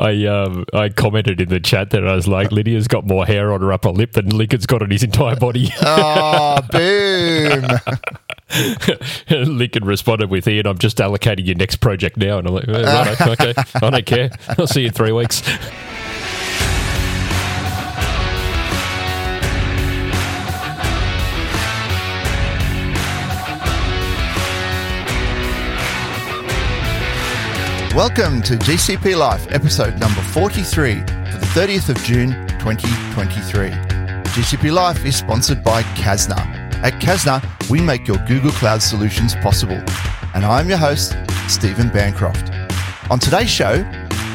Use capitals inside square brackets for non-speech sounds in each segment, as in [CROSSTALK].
I um I commented in the chat that I was like, Lydia's got more hair on her upper lip than Lincoln's got on his entire body. [LAUGHS] Oh, boom. [LAUGHS] Lincoln responded with, Ian, I'm just allocating your next project now. And I'm like, right, okay, I don't care. I'll see you in three weeks. [LAUGHS] Welcome to GCP Life, episode number 43 for the 30th of June 2023. GCP Life is sponsored by Kasna. At Kasna, we make your Google Cloud solutions possible. And I'm your host, Stephen Bancroft. On today's show,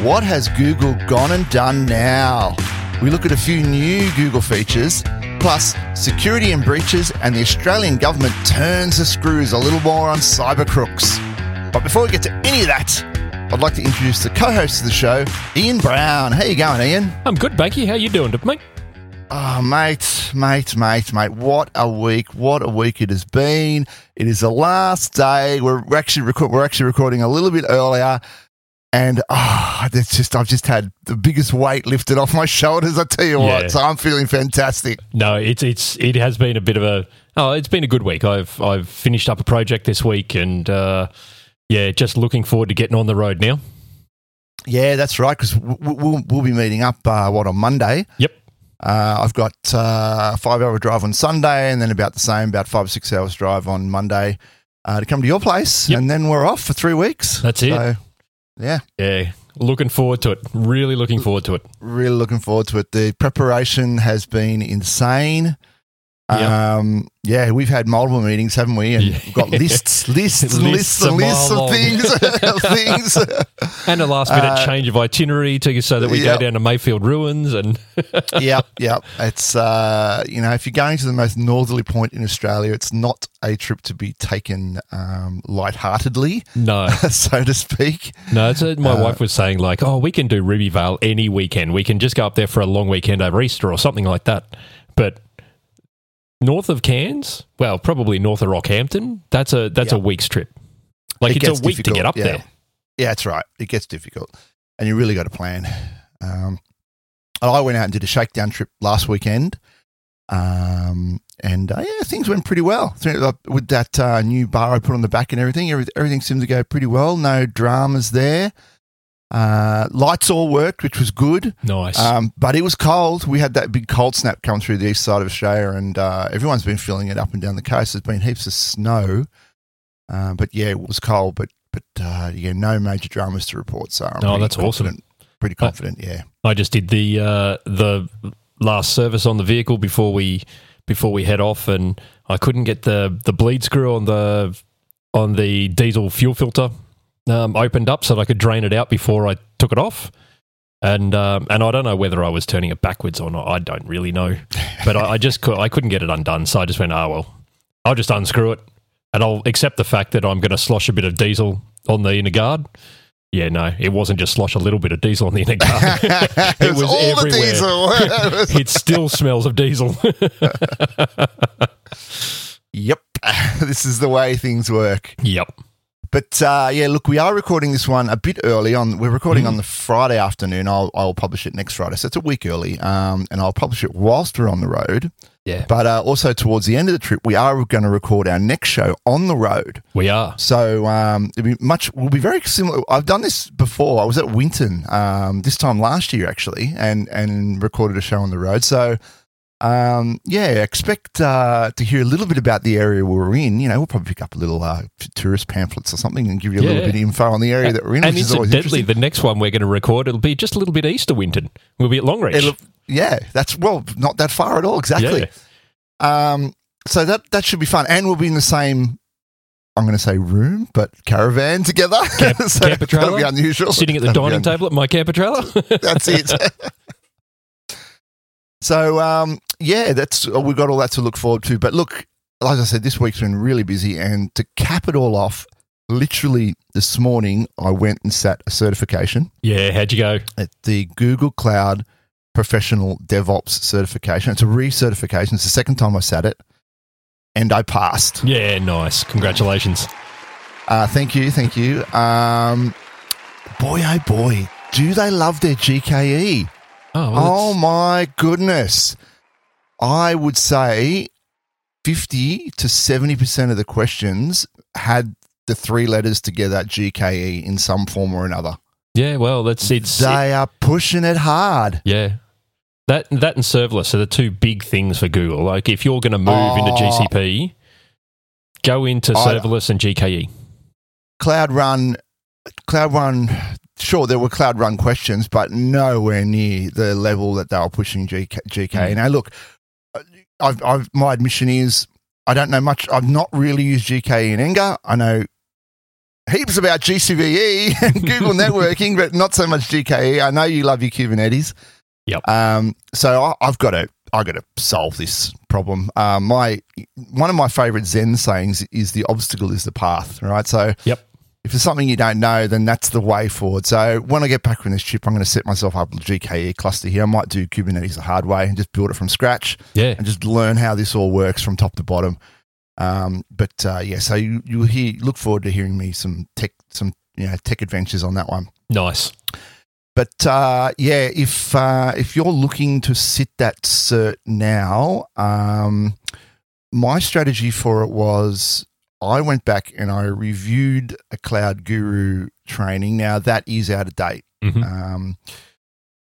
what has Google gone and done now? We look at a few new Google features, plus security and breaches, and the Australian government turns the screws a little more on cyber crooks. But before we get to any of that, I'd like to introduce the co-host of the show, Ian Brown. How you going, Ian? I'm good, Banky. How you doing, mate? Oh, mate, mate, mate, mate. What a week! What a week it has been. It is the last day. We're actually record- we're actually recording a little bit earlier, and oh, it's just I've just had the biggest weight lifted off my shoulders. I tell you Yeah. what, so I'm feeling fantastic. No, it's it's it has been a bit of a oh, it's been a good week. I've I've finished up a project this week, and uh, yeah, just looking forward to getting on the road now. Yeah, that's right. Because we'll, we'll be meeting up uh, what on Monday. Yep. Uh, I've got uh, a five hour drive on Sunday, and then about the same, about five or six hours drive on Monday uh, to come to your place, Yep. and then we're off for three weeks. That's it. So, yeah, Yeah, looking forward to it. Really looking forward to it. really looking forward to it. The preparation has been insane. Yep. Um, yeah, we've had multiple meetings, haven't we? And Yeah. we've got [LAUGHS] lists, lists, Lists lists, and lists of long. [LAUGHS] things, things. [LAUGHS] And a last minute Uh, change of itinerary to so that we Yep. go down to Mayfield ruins and yep, yep. It's uh, you know, if you're going to the most northerly point in Australia, it's not a trip to be taken um, lightheartedly, no, so to speak. no. It's uh my Uh, wife was saying like, oh, we can do Rubyvale any weekend. We can just go up there for a long weekend over Easter or something like that. But north of Cairns, well, probably north of Rockhampton, that's a that's a week's trip. Like It it's a week to get up yeah. there. Yeah, that's right. It gets difficult, and you really got to plan. Um, I went out and did a shakedown trip last weekend, um, and uh, yeah, things went pretty well uh, with that uh, new bar I put on the back and everything. Every, everything seemed to go pretty well. No dramas there. Uh, lights all worked, which was good. Nice. Um, but it was cold. We had that big cold snap come through the east side of Australia, and uh, everyone's been feeling it up and down the coast. There's been heaps of snow, uh, but yeah, it was cold. But but uh, yeah, no major dramas to report. So I'm Oh, that's awesome. Pretty confident, yeah. I just did the uh, the last service on the vehicle before we before we head off, and I couldn't get the the bleed screw on the on the diesel fuel filter um, opened up so that I could drain it out before I took it off. And um, and I don't know whether I was turning it backwards or not. I don't really know, [LAUGHS] but I, I just cou- I couldn't get it undone. So I just went, oh well, I'll just unscrew it, and I'll accept the fact that I'm going to slosh a bit of diesel on the inner guard. Yeah, no, it wasn't just slosh a little bit of diesel on the inner guard. [LAUGHS] it was, was all everywhere. the diesel. [LAUGHS] it still smells of diesel. yep, this is the way things work. yep. But uh, yeah, look, we are recording this one a bit early. On we're recording Mm. on the Friday afternoon. I'll I'll publish it next Friday, so it's a week early. Um, and I'll publish it whilst we're on the road. Yeah. But uh, also towards the end of the trip, we are going to record our next show on the road. We are. So um, it'll be much. We'll be very similar. I've done this before. I was at Winton um, this time last year actually, and and recorded a show on the road. So um, yeah, expect uh, to hear a little bit about the area we're in. You know, we'll probably pick up a little uh, tourist pamphlets or something and give you a little bit of info on the area that we're in, And incidentally, the next one we're going to record, it'll be just a little bit east of Winton. We'll be at Longreach. Yeah, that's well, not that far at all. Exactly. Yeah. Um, so that that should be fun, and we'll be in the same. I'm going to say room, but caravan together. Camp- [LAUGHS] so that'll be unusual. Sitting at the That'll dining table at my camper trailer. That's it. [LAUGHS] [LAUGHS] so um, yeah, that's we've got all that to look forward to. But look, like I said, this week's been really busy, and to cap it all off, literally this morning I went and sat a certification yeah, how'd you go? at the Google Cloud Professional DevOps certification. It's a recertification. It's the second time I sat it, and I passed. Yeah, nice. Congratulations. Uh, thank you, thank you. Um, boy, oh boy, do they love their GKE? Oh, well, Oh my goodness. I would say 50 to 70% of the questions had the three letters together GKE in some form or another. yeah. Well, that's it's They are pushing it hard. yeah. That that and serverless are the two big things for Google. Like if you're going to move into Oh. GCP, go into I- serverless and E. GKE. Cloud Run, Cloud Run, sure, there were Cloud Run questions, but nowhere near the level that they were pushing GK. GK. Mm. Now, look, I've, I've, my admission is I don't know much. I've not really used GKE in Enga. I know heaps about GCVE [LAUGHS] and Google [LAUGHS] networking, but not so much GKE. I know you love your Kubernetes. Yep. Um, so I, I've got to, I've got to solve this problem. Um, my one of my favorite Zen sayings is the obstacle is the path. Right. So Yep. If there's something you don't know, then that's the way forward. So when I get back from this trip, I'm going to set myself up a GKE cluster here. I might do Kubernetes the hard way and just build it from scratch Yeah. and just learn how this all works from top to bottom. Um, but uh, yeah, so you you'll hear look forward to hearing me some tech some you know tech adventures on that one. Nice. But uh, yeah, if uh, if you're looking to sit that cert now, um, my strategy for it was I went back and I reviewed a Cloud Guru training. Now that is out of date. Mhm. Um,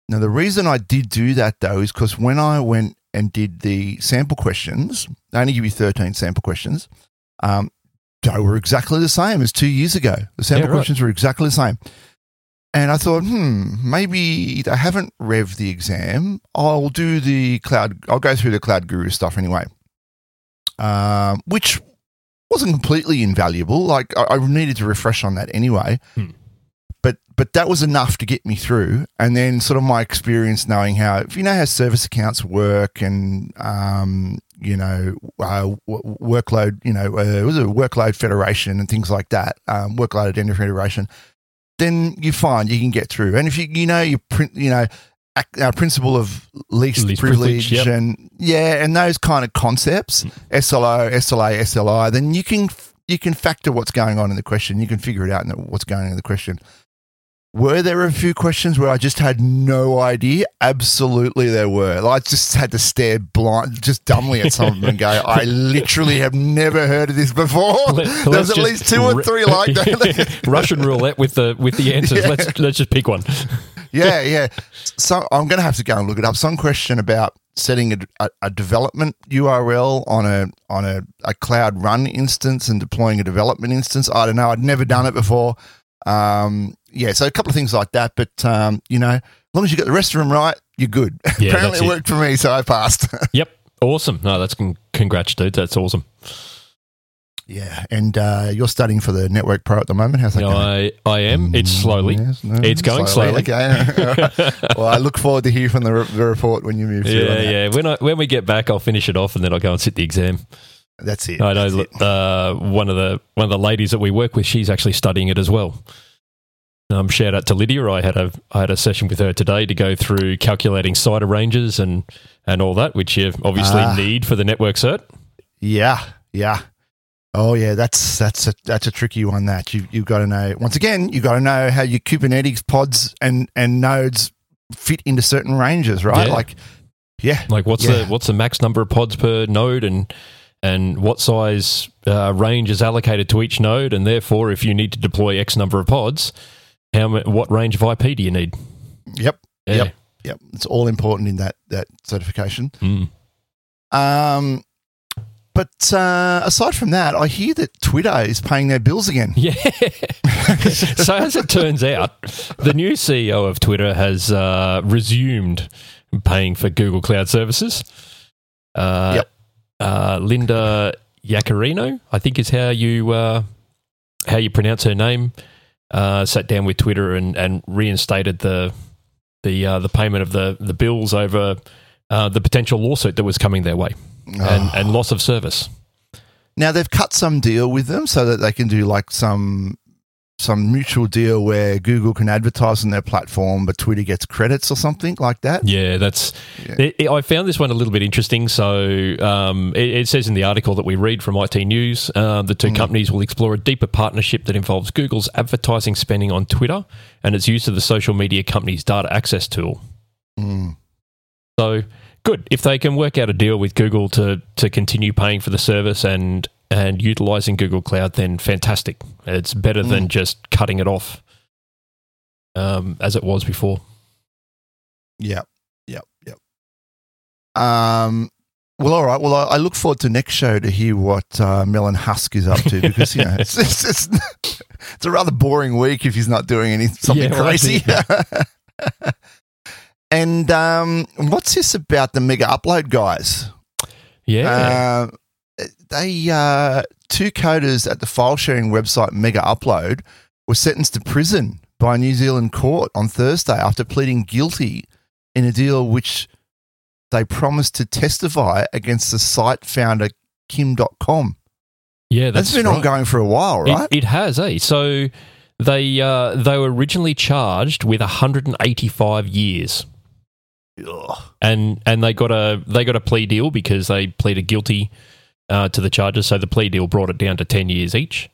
now the reason I did do that though is because when I went and did the sample questions, they only give you 13 sample questions. Um, they were exactly the same as two years ago. The sample Yeah, right. questions were exactly the same. And I thought, hmm, maybe they haven't revved the exam. I'll do the cloud. I'll go through the cloud guru stuff anyway, um, which wasn't completely invaluable. Like I, I needed to refresh on that anyway. Hmm. But but that was enough to get me through. And then sort of my experience knowing how if you know how service accounts work and um, you know uh, w- workload, you know, uh, it was a workload federation and things like that, um, workload identity federation then you find you can get through. And if you you know you print you know uh, principle of least, Least privilege, privilege, yep. And yeah, and those kind of concepts, SLO, SLA, SLI, then you can you can factor what's going on in the question. You can figure it out in the, what's going on in the question. Were there a few questions where I just had no idea? Absolutely, there were. Like, I just had to stare blind, just dumbly at some of them and go, [LAUGHS] "I literally have never heard of this before." Let- There's let's at least two or three like that. [LAUGHS] Russian roulette with the with the answers. [LAUGHS] Yeah. Let's let's just pick one. Yeah, yeah. So I'm going to have to go and look it up. Some question about setting a, a, a development URL on a on a, a cloud run instance and deploying a development instance. I don't know. I'd never done it before. Um, yeah, so a couple of things like that. But um, you know, as long as you get the rest of them right, you're good. Yeah, Apparently, it it. worked for me, so I passed. [LAUGHS] Yep. Awesome. No, that's con- congrats, dude. That's awesome. Yeah, and uh, you're studying for the Network Pro at the moment. How's that going? I I am. It's slowly. Yes, no, It's going slowly. Okay. [LAUGHS] [LAUGHS] well, I look forward to hear from the, re- the report when you move Yeah, yeah. When I when we get back, I'll finish it off and then I'll go and sit the exam. That's it. I know uh, one of the one of the ladies that we work with. She's actually studying it as well. Um, shout out to Lydia. I had a I had a session with her today to go through calculating CIDR ranges and and all that, which you obviously Ah. need for the network cert. Yeah, yeah. Oh yeah, that's that's a that's a tricky one. That you you've got to know. Once again, you've got to know how your Kubernetes pods and and nodes fit into certain ranges, right? Yeah. Like, yeah, Like what's Yeah. the what's the max number of pods per node and and what size uh, range is allocated to each node, and therefore, if you need to deploy X number of pods, how what range of IP do you need? yep, Yeah. Yep. yep. It's all important in that that certification. Mm. Um, but uh, aside from that, I hear that Twitter is paying their bills again. Yeah. [LAUGHS] so as it turns out, the new CEO of Twitter has uh, resumed paying for Google Cloud Services. Uh, Yep. uh, Linda Yaccarino, I think is how you uh, how you pronounce her name. Uh, sat down with Twitter and, and reinstated the the uh, the payment of the the bills over uh, the potential lawsuit that was coming their way and, Oh. and loss of service. Now they've cut some deal with them so that they can do like some some mutual deal where Google can advertise on their platform, but Twitter gets credits or something like that. Yeah, that's. It, it- I found this one a little bit interesting. So um, it, it says in the article that we read from IT News, uh, the two companies will explore a deeper partnership that involves Google's advertising spending on Twitter and its use of the social media company's data access tool. Mm. So good if they can work out a deal with Google to to continue paying for the service and and utilizing Google Cloud, then fantastic. It's better than just cutting it off um, as it was before. Yep, yep, yep. Um, well, all right. Well, I, I look forward to next show to hear what uh, Melon Husk is up to [LAUGHS] because you know it's it's, it's [LAUGHS] it's a rather boring week if he's not doing any something Yeah, well, crazy. [LAUGHS] and um, what's this about the Megaupload guys? Yeah. Uh, they uh, two coders at the file sharing website Megaupload were sentenced to prison by a New Zealand court on Thursday after pleading guilty in a deal which they promised to testify against the site founder Kim Dotcom. yeah, That's that's been right. ongoing for a while, right? It, it has, eh? So they uh, they were originally charged with 185 years, Ugh. and and they got a they got a plea deal because they pleaded guilty uh, to the charges. So the plea deal brought it down to 10 years each.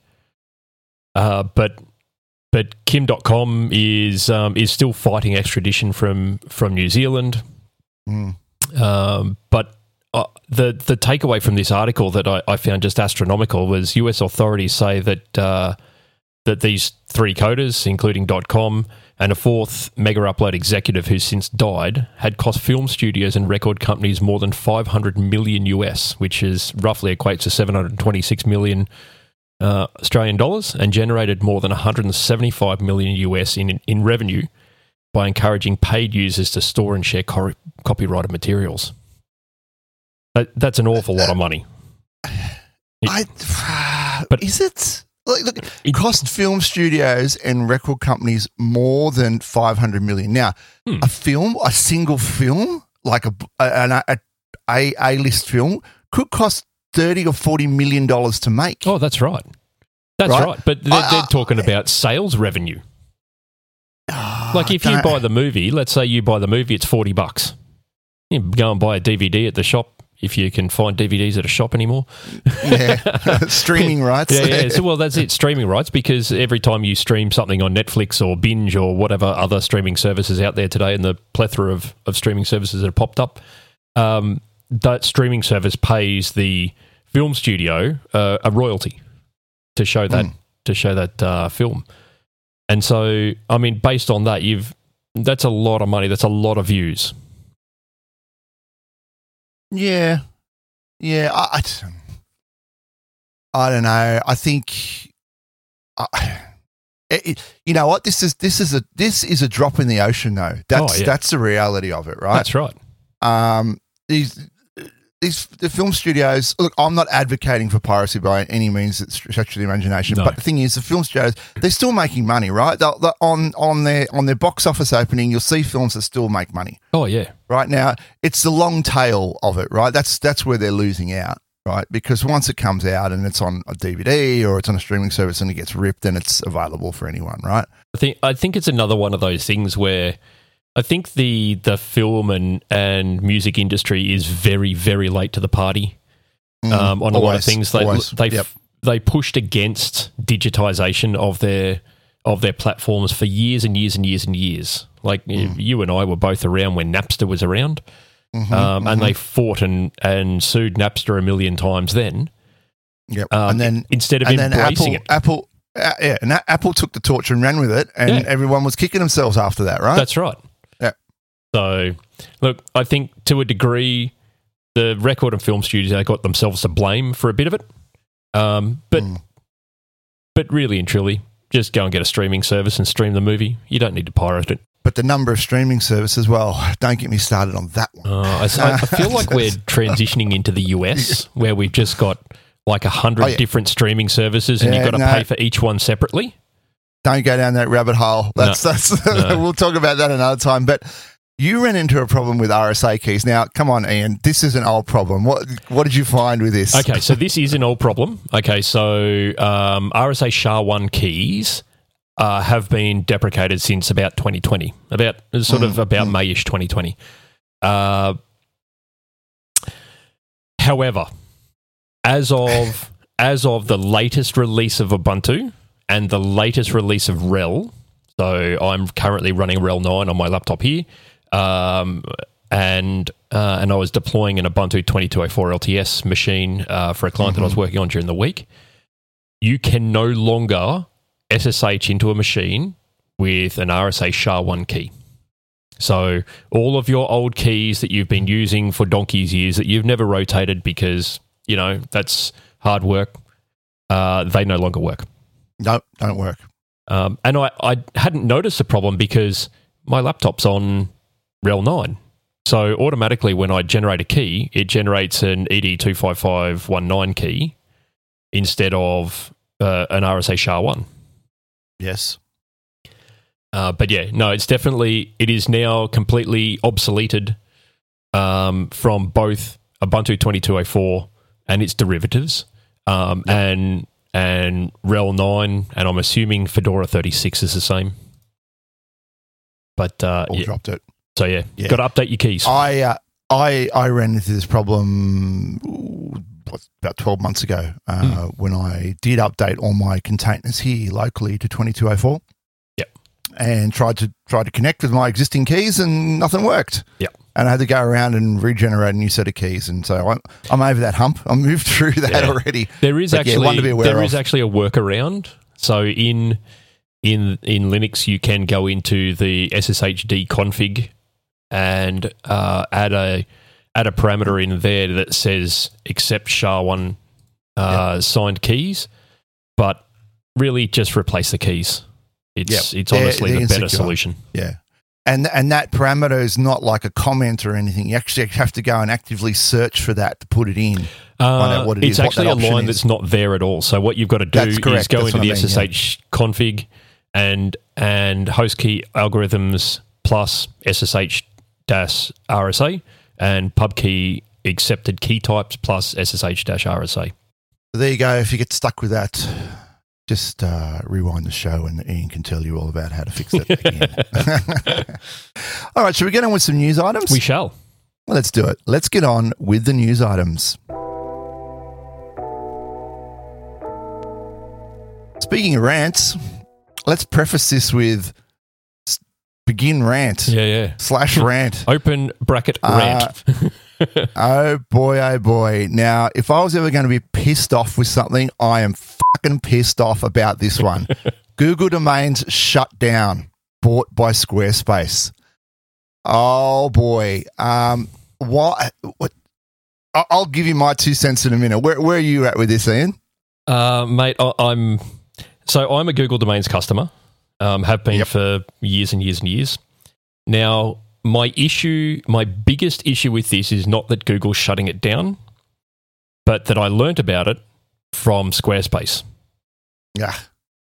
Uh, but but Kim Dotcom is um, is still fighting extradition from from New Zealand. Mm. Um, but uh, the the takeaway from this article that I, I found just astronomical was U.S. authorities say that uh, that these three coders, including .com and a fourth Megaupload executive who's since died, had cost film studios and record companies more than 500 million US, which is roughly equates to 726 million uh, Australian dollars, and generated more than 175 million US in in revenue by encouraging paid users to store and share cor- copyrighted materials. That, that's an awful lot of money. [SIGHS] I, [SIGHS] But- is it? Like, look, It- cost film studios and record companies more than 500 million. Now, Hmm. a film, a single film, like a, a, a, a, a list film, could cost 30 or 40 million dollars to make. Oh, that's right. That's Right. right. But they're, I- they're I- talking about sales revenue. Ah, Like if you buy the movie, let's say you buy the movie, it's 40 bucks. You go and buy a DVD at the shop if you can find DVDs at a shop anymore. yeah, [LAUGHS] streaming rights. Yeah, yeah. So, well, that's it. Streaming rights, because every time you stream something on Netflix or Binge or whatever other streaming services out there today, and the plethora of, of streaming services that have popped up, um, that streaming service pays the film studio uh, a royalty to show that Mm. to show that uh, film. And so, I mean, based on that, you've that's a lot of money. That's a lot of views. Yeah, yeah. I, I, I don't know. I think, I, [SIGHS] it, it- you know what? This is this is a this is a drop in the ocean, though. That's Oh, yeah. that's the reality of it, right? That's right. Um, these these the film studios. Look, I'm not advocating for piracy by any means. It's stretch of the imagination. No. But the thing is, the film studios they're still making money, right? They'll, they'll- on on their on their box office opening, you'll see films that still make money Oh yeah. right now it's the long tail of it right that's that's where they're losing out right because once it comes out and it's on a dvd or it's on a streaming service and it gets ripped and it's available for anyone right I think I think it's another one of those things where I think the the film and and music industry is very very late to the party Mm, um, on a lot of things. They always. they Yep. they pushed against digitization of their of their platforms for years and years and years and years. Like Mm. you and I were both around when Napster was around, Mhm, um, and mhm. they fought and and sued Napster a million times then. Yep. Um, and then instead of and then apple it, apple uh, yeah and apple took the torch and ran with it and Yeah. everyone was kicking themselves after that right That's right. So, look, I think to a degree, the record and film studios they got themselves to blame for a bit of it. Um, but Mm. but really and truly, just go and get a streaming service and stream the movie. You don't need to pirate it. but the number of streaming services well don't get me started on that one Uh, I, I feel like we're [LAUGHS] transitioning into the US where we've just got like a hundred Oh, yeah. different streaming services and Yeah, you've got to no. pay for each one separately. don't go down that rabbit hole. That's that's No. [LAUGHS] we'll talk about that another time. But you ran into a problem with RSA keys. Now, come on, Ian. This is an old problem. What what did you find with this? Okay, so this is an old problem. Okay, so um, RSA SHA-1 keys uh, have been deprecated since about 2020, about sort of Mm, about mm. Mayish 2020. Uh, however, as of as of the latest release of Ubuntu and the latest release of RHEL, so I'm currently running RHEL 9 on my laptop here, um, and uh, and I was deploying an Ubuntu 2204 LTS machine uh, for a client that I was working on during the week. You can no longer SSH into a machine with an RSA SHA-1 key. So all of your old keys that you've been using for donkey's years that you've never rotated because you know that's hard work, uh, they no longer work. No, don't work. Um, and I, I hadn't noticed the problem because my laptop's on RHEL 9. So automatically, when I generate a key, it generates an E ED25519 key instead of uh, an RSA SHA-1. Yes. Uh, but yeah, no, it's definitely it is now completely obsoleted um, from both Ubuntu 2204 and its derivatives, um, Yep. and and RHEL 9, and I'm assuming Fedora 36 is the same. But uh, yeah, dropped it. So yeah, Yeah. got to update your keys. I uh, I I ran into this problem about twelve months ago uh, when I did update all my containers here locally to twenty two oh four. Yep. And tried to try to connect with my existing keys and nothing worked. Yep. And I had to go around and regenerate a new set of keys. And so I'm, I'm over that hump. I moved [LAUGHS] through that Yeah. already. There is But yeah, actually one to be aware there of. is actually a workaround. So in in in Linux, you can go into the SSHD config and uh, add a add a parameter in there that says accept SHA-1 uh, signed keys, but really just replace the keys. It's it's They're- honestly they're the better solution. Yeah. And and that parameter is not like a comment or anything. You actually have to go and actively search for that to put it in. Find out Uh, what it it's is, actually a line is. that's not there at all. So what you've got to do is go That's into the I mean, SSH config and and host key algorithms plus SSH dash RSA and pub key accepted key types plus SSH dash RSA. There you go. If you get stuck with that, just uh, rewind the show and Ian can tell you all about how to fix it [LAUGHS] again. [LAUGHS] all right, should we get on with some news items? We shall. Let's do it. Let's get on with the news items. Speaking of rants, let's preface this with begin rant Yeah, yeah. slash [LAUGHS] rant. Open bracket Uh, rant. [LAUGHS] Oh boy, oh boy. Now, if I was ever going to be pissed off with something, I am fucking pissed off about this one. [LAUGHS] Google domains shut down, bought by Squarespace. Oh boy. Um, what? What? I'll give you my two cents in a minute. Where, where are you at with this, Ian? Uh, mate, I- I'm so I'm a Google Domains customer. Um, have been Yep. for years and years and years. Now, my issue, my biggest issue with this is not that Google's shutting it down, but that I learnt about it from Squarespace. Yeah.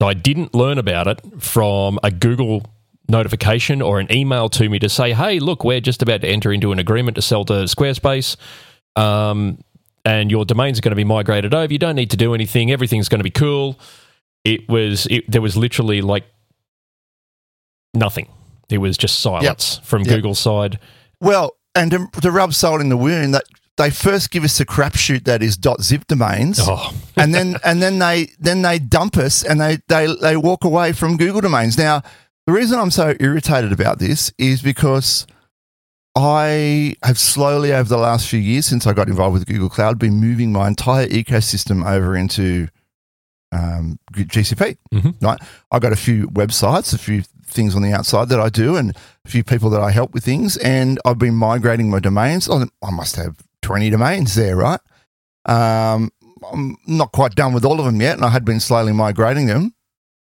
So I didn't learn about it from a Google notification or an email to me to say, "Hey, look, we're just about to enter into an agreement to sell to Squarespace, um, and your domains are going to be migrated over. You don't need to do anything. Everything's going to be cool." It was. It, there was literally like nothing. It was just silence from Yep. Google's side. Well, and to, to rub salt in the wound, that they first give us a crapshoot that is dot .zip domains. Oh, and then and then they then they dump us and they they they walk away from Google domains. Now, the reason I'm so irritated about this is because I have slowly over the last few years since I got involved with Google Cloud been moving my entire ecosystem over into um, GCP. Mhm. Right, I got a few websites, a few things on the outside that I do, and a few people that I help with things, and I've been migrating my domains. I must have twenty domains there, right? Um, I'm not quite done with all of them yet, and I had been slowly migrating them.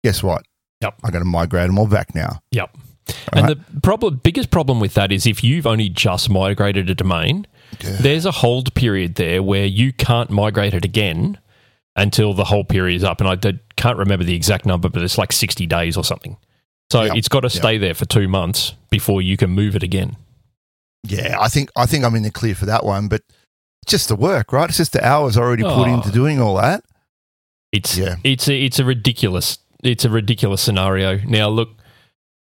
Guess what? Yep. I got to migrate them all back now. Yep. All and right? the problem, biggest problem with that is if you've only just migrated a domain, Yeah. there's a hold period there where you can't migrate it again until the whole period is up. And I did, can't remember the exact number, but it's like 60 days or something. So Yep. it's got to stay there for two months before you can move it again. Yeah, I think I think I'm in the clear for that one, but it's just the work, right? It's just the hours already put Oh. into doing all that. It's Yeah. it's a, it's a ridiculous it's a ridiculous scenario. Now, look,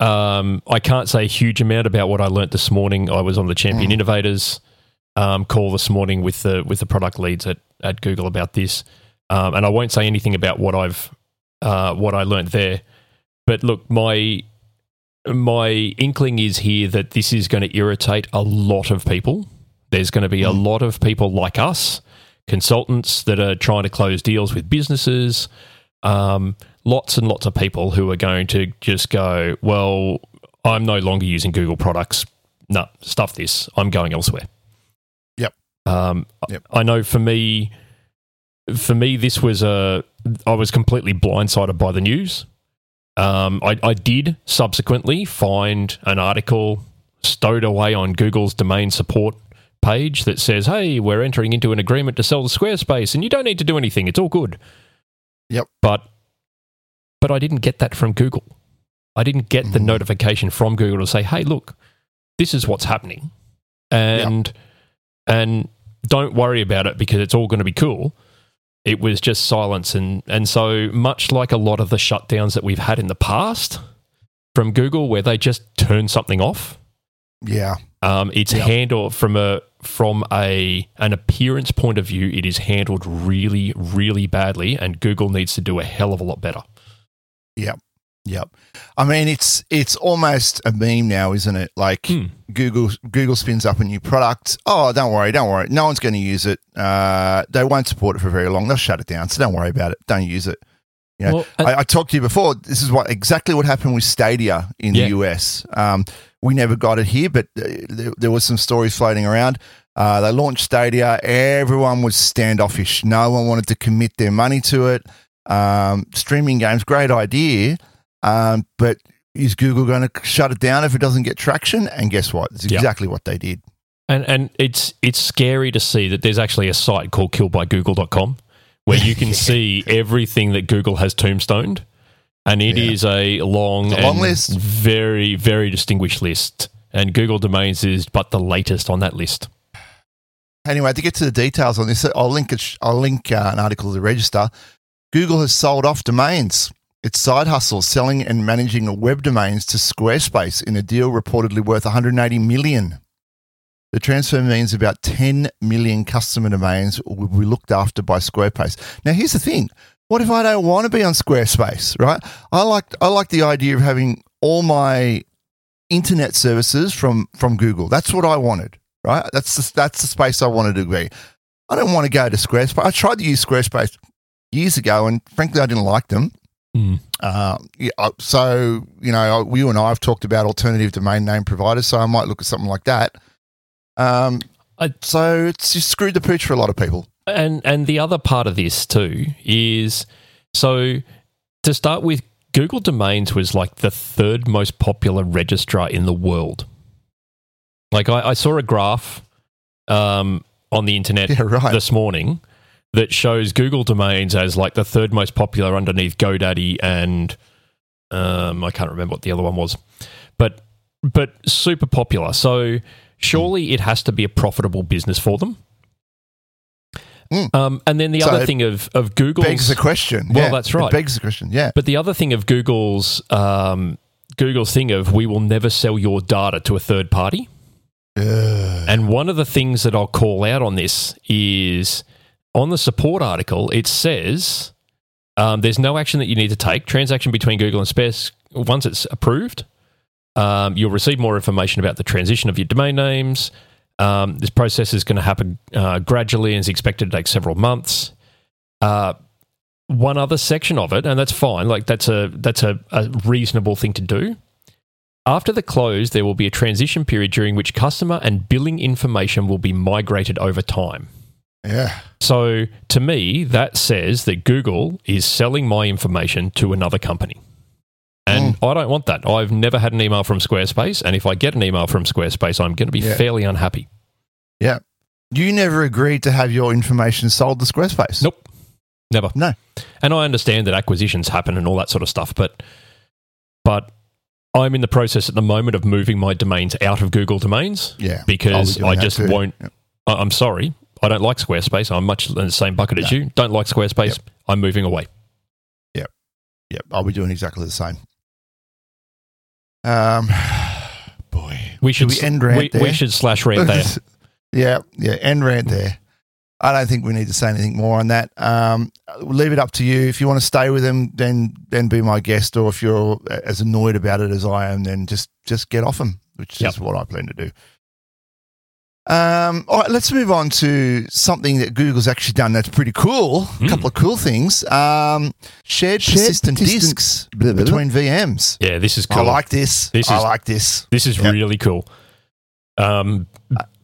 um, I can't say a huge amount about what I learnt this morning. I was on the Champion Mm. Innovators um, call this morning with the with the product leads at, at Google about this, um, and I won't say anything about what I've uh, what I learnt there. But look, my my inkling is here that this is going to irritate a lot of people. There's going to be a Mm. lot of people like us, consultants that are trying to close deals with businesses. Um, lots and lots of people who are going to just go, well, I'm no longer using Google products. No, stuff this. I'm going elsewhere. Yep. Um, Yep. I know for me, for me, this was a. I was completely blindsided by the news. Um, I, I did subsequently find an article stowed away on Google's domain support page that says, "Hey, we're entering into an agreement to sell the Squarespace, and you don't need to do anything. It's all good." Yep. But but I didn't get that from Google. I didn't get the Mhm. notification from Google to say, "Hey, look, this is what's happening," and and don't worry about it because it's all going to be cool. It was just silence, and and so much like a lot of the shutdowns that we've had in the past from Google, where they just turn something off. Yeah. Um, it's Yeah. handled from a from a an appearance point of view. It is handled really, really badly, and Google needs to do a hell of a lot better. Yep. I mean, it's it's almost a meme now, isn't it? Like Hmm. Google Google spins up a new product. Oh, don't worry, don't worry. No one's going to use it. Uh, they won't support it for very long. They'll shut it down. So don't worry about it. Don't use it. Yeah. Well, and- I, I talked to you before. This is what exactly what happened with Stadia in Yeah. the US. Um, we never got it here, but uh, there, there was some stories floating around. Uh, they launched Stadia. Everyone was standoffish. No one wanted to commit their money to it. Um, streaming games, great idea, um, but is Google going to shut it down if it doesn't get traction? And guess what? It's exactly what they did. And and it's it's scary to see that there's actually a site called killedbygoogle.com where you can [LAUGHS] Yeah. see everything that Google has tombstoned. And it Yeah. is a long a long and list. very, very distinguished list. And Google Domains is but the latest on that list. Anyway, to get to the details on this, I'll link it, I'll link uh, an article to the register. Google has sold off domains. Its side hustle selling and managing web domains to Squarespace in a deal reportedly worth 180 million. The transfer means about 10 million customer domains will be looked after by Squarespace. Now, here's the thing: what if I don't want to be on Squarespace? Right? I like I like the idea of having all my internet services from from Google. That's what I wanted. Right? That's the, that's the space I wanted to be. I don't want to go to Squarespace. I tried to use Squarespace years ago, and frankly, I didn't like them. Mm. Uh, yeah, so you know, you and I have talked about alternative domain name providers, so I might look at something like that. Um, I- so it's just screwed the pooch for a lot of people. And and the other part of this too is so to start with, Google Domains was like the third most popular registrar in the world. Like I, I saw a graph um, on the internet [LAUGHS] Yeah, right. this morning that shows Google Domains as like the third most popular underneath GoDaddy and um, I can't remember what the other one was, but but super popular. So surely it has to be a profitable business for them. Mm. Um, and then the So other thing of of Google's begs the question. Well, Yeah, that's it right. begs the question. Yeah. but the other thing of Google's um, Google's thing of we will never sell your data to a third party. Ugh. And one of the things that I'll call out on this is on the support article, it says um, there's no action that you need to take. Transaction between Google and Space, once it's approved, um, you'll receive more information about the transition of your domain names. Um, this process is going to happen uh, gradually and is expected to take several months. Uh, one other section of it, and that's fine. Like that's a that's a, a reasonable thing to do. After the close, there will be a transition period during which customer and billing information will be migrated over time. Yeah. So, to me, that says that Google is selling my information to another company. And hmm. I don't want that. I've never had an email from Squarespace. And if I get an email from Squarespace, I'm going to be Yeah. fairly unhappy. Yeah. You never agreed to have your information sold to Squarespace. Nope. Never. No. And I understand that acquisitions happen and all that sort of stuff, but but I'm in the process at the moment of moving my domains out of Google domains Yeah. Oh, because I'll be doing I just won't. Yep. I'm sorry. I don't like Squarespace. I'm much in the same bucket as you. Don't like Squarespace. Yep. I'm moving away. Yep, I'll be doing exactly the same. Um, [SIGHS] boy, We should we end rant we, there? we should slash rant [LAUGHS] there. yeah, yeah, end rant there. I don't think we need to say anything more on that. Um, we'll leave it up to you. If you want to stay with them, then then be my guest, or if you're as annoyed about it as I am, then just just get off them, which Yep. is what I plan to do. Um, all right, let's move on to something that Google's actually done that's pretty cool. A Hmm. couple of cool things. Um, shared, persistent, persistent- disks blah, blah, blah. between VMs. Yeah, this is cool. I like this. This I is- like this. This is Yep. really cool. Um,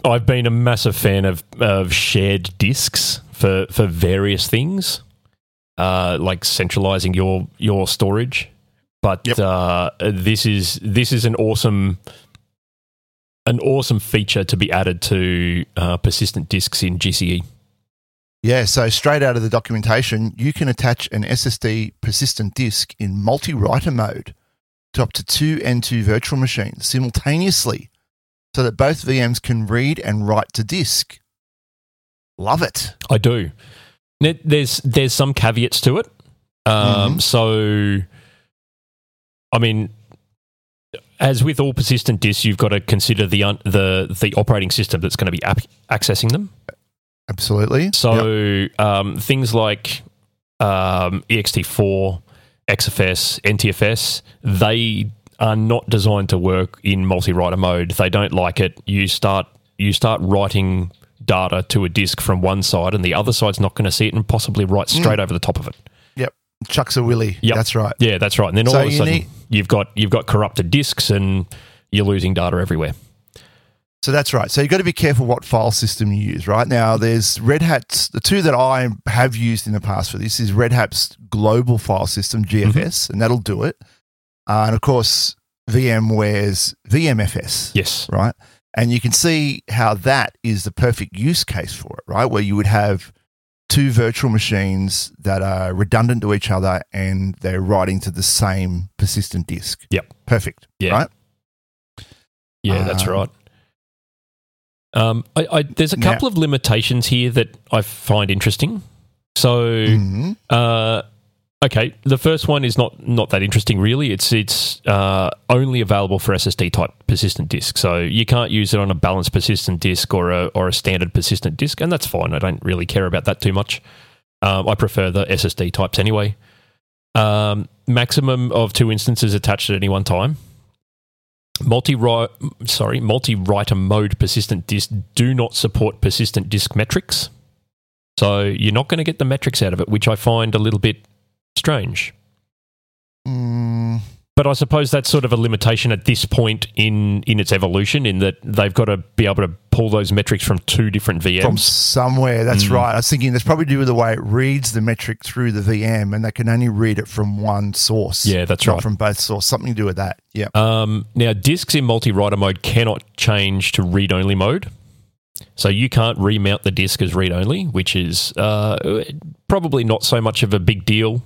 I've been a massive fan of, of shared disks for, for various things, uh, like centralizing your your storage. But Yep. uh, this is this is an awesome an awesome feature to be added to uh, persistent disks in. GCE. Yeah, so straight out of the documentation, you can attach an SSD persistent disk in multi writer mode to up to two N2 virtual machines simultaneously so that both VMs can read and write to disk. Love it. I do. There's there's some caveats to it. Um, Mhm. So, I mean, as with all persistent disks, you've got to consider the un- the the operating system that's going to be ap- accessing them. Absolutely. Yep. So um, things like um, ext4, XFS, NTFS, they are not designed to work in multi-writer mode. They don't like it. You start you start writing data to a disk from one side, and the other side's not going to see it, and possibly write straight over the top of it. Chucks a willy. Yep. That's right. Yeah, that's right. And then all So of a you sudden, need- you've got you've got corrupted disks, and you're losing data everywhere. So that's right. So you've got to be careful what file system you use, right? Now, there's Red Hat's, the two that I have used in the past for this is Red Hat's global file system, GFS, and that'll do it. Uh, and of course, VMware's VMFS, Yes. right? And you can see how that is the perfect use case for it, right? Where you would have two virtual machines that are redundant to each other and they're writing to the same persistent disk. Yep. Perfect. Yeah. Right? Yeah, that's Um, right. Um, I, I, there's a Now- couple of limitations here that I find interesting. So, Mhm. uh, okay, the first one is not not that interesting really. It's it's uh, only available for SSD type persistent disk, so you can't use it on a balanced persistent disk or a or a standard persistent disk, and that's fine. I don't really care about that too much. Um, I prefer the SSD types anyway. Um, maximum of two instances attached at any one time. Multi sorry, multi writer mode persistent disk do not support persistent disk metrics. So you're not going to get the metrics out of it, which I find a little bit strange. Mm. But I suppose that's sort of a limitation at this point in in its evolution, in that they've got to be able to pull those metrics from two different VMs. from somewhere. That's Mm. right. I was thinking that's probably due to the way it reads the metric through the VM, and they can only read it from one source. Yeah, that's not right. from both sources. Something to do with that. Yeah. Um, now, disks in multi-writer mode cannot change to read-only mode, so you can't remount the disk as read-only, which is uh, probably not so much of a big deal.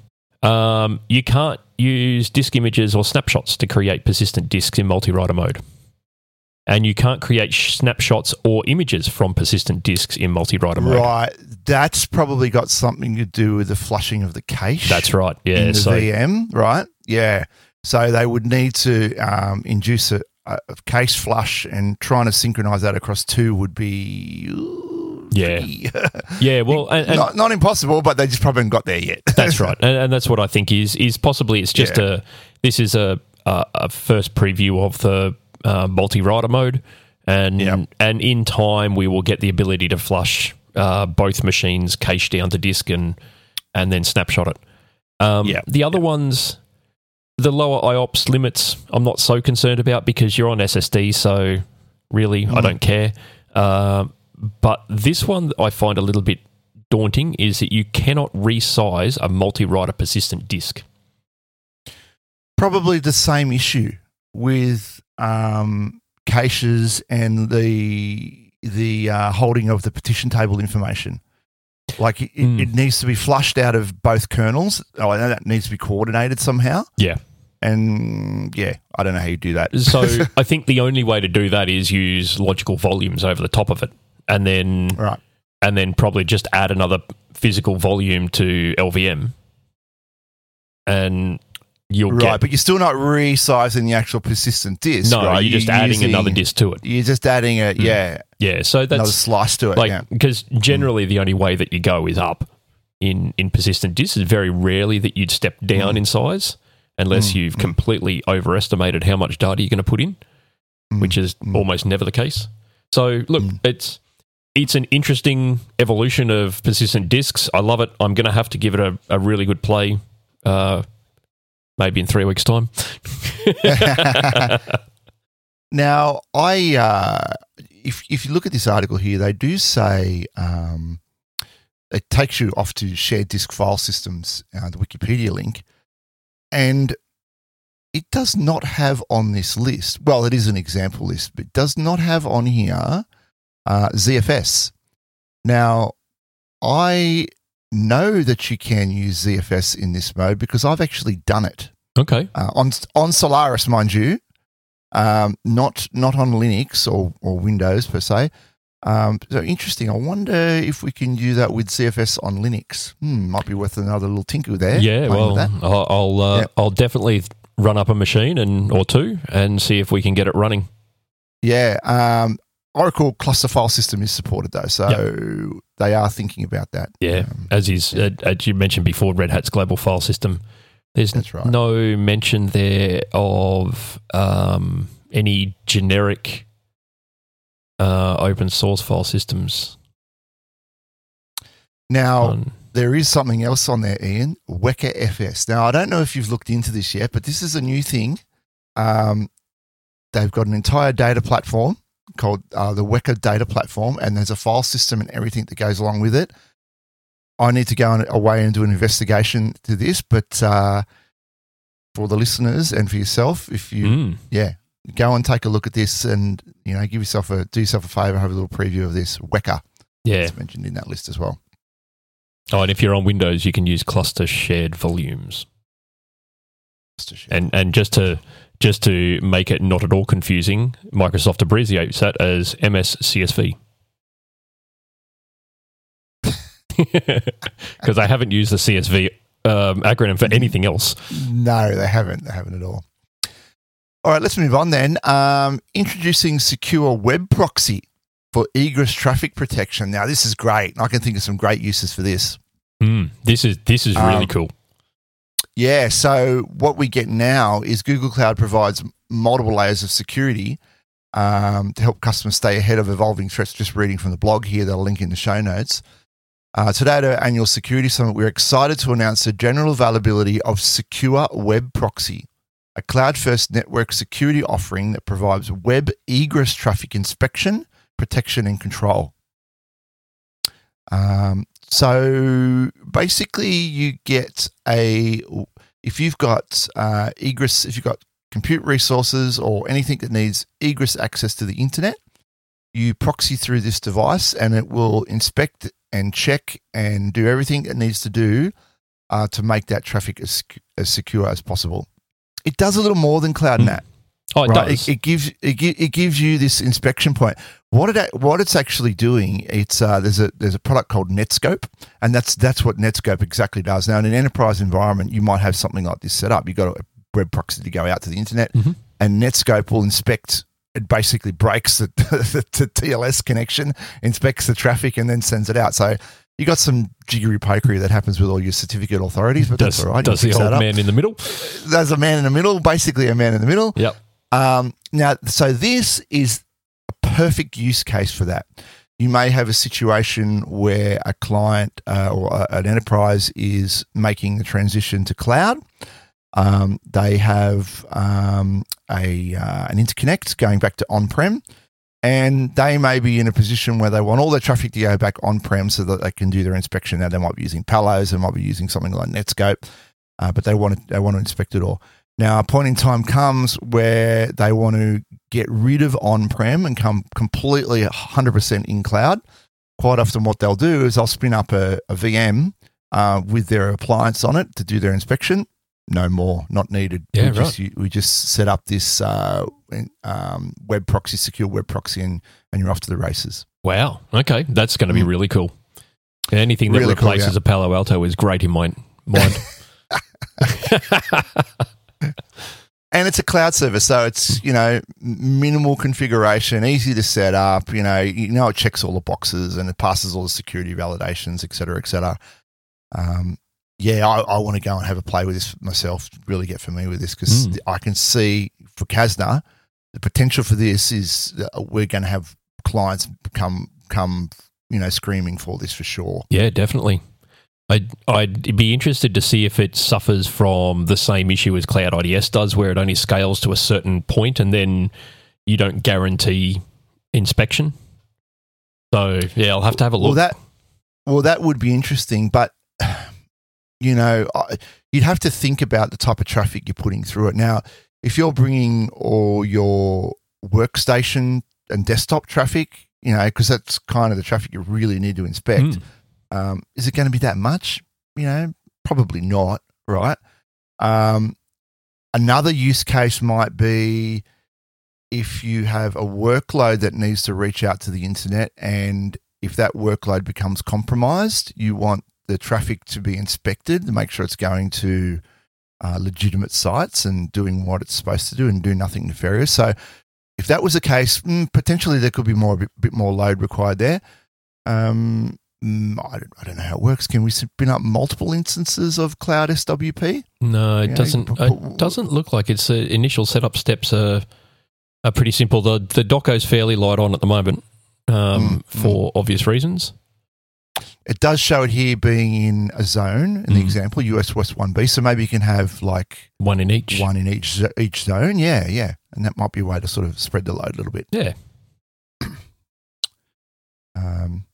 Um, you can't use disk images or snapshots to create persistent disks in multi-writer mode, and you can't create snapshots or images from persistent disks in multi-writer mode. Right. That's probably got something to do with the flushing of the cache. That's right. Yeah. in the So VM, right? Yeah. So they would need to um, induce a, a cache flush, and trying to synchronize that across two would be. Yeah. [LAUGHS] yeah. Well, and, and not, not impossible, but they just probably haven't got there yet. [LAUGHS] That's right, and, and that's what I think is is possibly it's just Yeah. a this is a a, a first preview of the uh, multi writer mode, and Yep. and in time we will get the ability to flush uh, both machines cache down to disk and and then snapshot it. Um, Yep. The other ones, the lower IOPS limits, I'm not so concerned about because you're on SSD, so really I Mm. don't care. Um but this one I find a little bit daunting is that you cannot resize a multi-writer persistent disk. probably the same issue with um, caches and the the uh, holding of the partition table information. Like it, Mm. it needs to be flushed out of both kernels. Oh, I know that needs to be coordinated somehow. Yeah. And yeah, I don't know how you do that. So [LAUGHS] I think the only way to do that is use logical volumes over the top of it, and then right. and then probably just add another physical volume to LVM. And you'll right, get but you're still not resizing the actual persistent disk. no, right? you're just adding another disk to it. You're just adding a yeah Yeah, so another that's slice to it. like yeah. because generally the only way that you go is up in in persistent disks. It's very rarely that you'd step down Mm. in size unless you've completely overestimated how much data you're going to put in, Mm, which is mm. almost never the case. So look, Mm. it's it's an interesting evolution of persistent disks. I love it. I'm going to have to give it a, a really good play. Uh, maybe in three weeks' time. [LAUGHS] Now, I uh, if if you look at this article here, they do say um, it takes you off to shared disk file systems, uh, the Wikipedia link, and it does not have on this list. Well, it is an example list, but it does not have on here uh, ZFS. Now, I know that you can use ZFS in this mode because I've actually done it okay. uh, on on Solaris, mind you, um, not not on Linux or, or Windows per se. Um, so interesting. I wonder if we can do that with CFS on Linux. Hmm, might be worth another little tinker there. Yeah, well. I'll I'll, uh, Yeah. I'll definitely run up a machine and or two and see if we can get it running. yeah. Um, Oracle cluster file system is supported though, so they are thinking about that. Yeah, Um, as is uh, as you mentioned before, Red Hat's global file system. There's That's right. no mention there of um, any generic uh, open source file systems. now, on- there is something else on there, Ian. Weka FS. Now, I don't know if you've looked into this yet, but this is a new thing. Um, they've got an entire data platform called uh, the Weka Data Platform, and there's a file system and everything that goes along with it. I need to go on, away and do an investigation to this, but uh, for the listeners and for yourself, if you Mm, yeah, go and take a look at this, and you know, give yourself a do yourself a favor, have a little preview of this Weka. yeah. It's mentioned in that list as well. Oh, and if you're on Windows, you can use cluster shared volumes. Just to share. And and just to just to make it not at all confusing, Microsoft abbreviates that as MSCSV. Because [LAUGHS] I haven't used the CSV um, acronym for anything else. No, they haven't. They haven't at all. All right, let's move on then. Um, introducing secure web proxy for egress traffic protection. Now, this is great. I can think of some great uses for this. Mm, this is this is really Um, cool. Yeah, so what we get now is Google Cloud provides multiple layers of security um, to help customers stay ahead of evolving threats. Just reading from the blog here, they'll link in the show notes. Uh, today at our annual security summit, we're excited to announce the general availability of Secure Web Proxy, a cloud first network security offering that provides web egress traffic inspection, protection, and control. Um, so basically, you get a if you've got uh, egress, if you've got compute resources or anything that needs egress access to the internet, you proxy through this device and it will inspect and check and do everything it needs to do uh, to make that traffic as, as secure as possible. It does a little more than Cloud NAT. Oh, it right? does. It, it gives it, it gives you this inspection point. What it what it's actually doing, it's uh, there's a there's a product called Netskope, and that's that's what Netskope exactly does. Now, in an enterprise environment, you might have something like this set up. You've got a web proxy to go out to the internet, Mhm. and Netskope will inspect. It basically breaks the, [LAUGHS] the, the TLS connection, inspects the traffic, and then sends it out. So you got some jiggery pokery that happens with all your certificate authorities, but does that's all right. does You the fix that old up. man in the middle? There's a man in the middle, basically a man in the middle. Yep. Um, now, so this is a perfect use case for that. You may have a situation where a client uh, or an enterprise is making the transition to cloud. Um, they have um, a uh, an interconnect going back to on prem, and they may be in a position where they want all their traffic to go back on prem so that they can do their inspection. Now, they might be using Palos, they might be using something like Netskope, uh, but they want to they want to inspect it all. Now, a point in time comes where they want to get rid of on prem and come completely 100% in cloud. Quite often, what they'll do is they'll spin up a, a VM uh, with their appliance on it to do their inspection. No more, not needed. Yeah, we, just, we just set up this uh, um, web proxy, secure web proxy, and, and you're off to the races. Wow. Okay, that's going to be Mm. really cool. Anything that Really cool, replaces yeah. a Palo Alto is great in my mind. [LAUGHS] [LAUGHS] and it's a cloud service, so it's you know minimal configuration, easy to set up. You know, you know it checks all the boxes and it passes all the security validations, et cetera, et cetera. Um, yeah, I, I want to go and have a play with this myself. Really get familiar with this because Mm. I can see for Kasna the potential for this is we're going to have clients come come you know screaming for this for sure. Yeah, definitely. I'd, I'd be interested to see if it suffers from the same issue as Cloud IDS does, where it only scales to a certain point and then you don't guarantee inspection. So, yeah, I'll have to have a look. Well, that well that would be interesting, but [SIGHS] you know, you'd have to think about the type of traffic you're putting through it. Now, if you're bringing all your workstation and desktop traffic, you know, because that's kind of the traffic you really need to inspect. Mm. Um, is it going to be that much? You know, probably not, right? Um, another use case might be if you have a workload that needs to reach out to the internet, and if that workload becomes compromised, you want the traffic to be inspected to make sure it's going to uh, legitimate sites and doing what it's supposed to do and do nothing nefarious. So, if that was the case, mm, potentially there could be more a bit, more load required there. Um, I, don't, I don't know how it works. Can we spin up multiple instances of Cloud SWP? No, it Yeah, doesn't. you- It doesn't look like its uh, initial setup steps are are pretty simple. The the Doco's fairly light on at the moment um, Mm, for obvious reasons. It does show it here being in a zone in the Mm. example US West One B. So maybe you can have like One in each. one in each each zone. Yeah, yeah, and that might be a way to sort of spread the load a little bit. Yeah. [CLEARS THROAT] Um,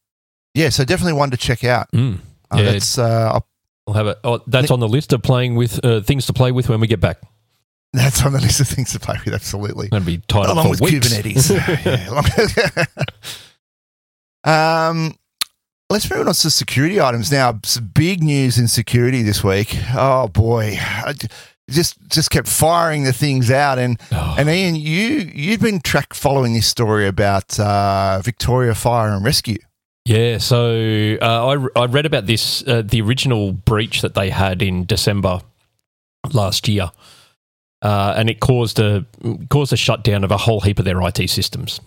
yeah, so definitely one to check out. Mm. Uh, Yeah, that's uh, I'll- have it. Oh, that's on the list of playing with uh, things to play with when we get back. [LAUGHS] that's on the list of things to play with. Absolutely. Going to be tied up along with weeks. Kubernetes. [LAUGHS] Yeah, [LAUGHS] um, let's move on to security items now. Some big news in security this week. Oh boy, I just just kept firing the things out, and [SIGHS] Oh, and Ian, you you've been track following this story about uh, Victoria Fire and Rescue. Yeah, so uh, I, I read about this, uh, the original breach that they had in December last year, uh, and it caused a caused a shutdown of a whole heap of their IT systems.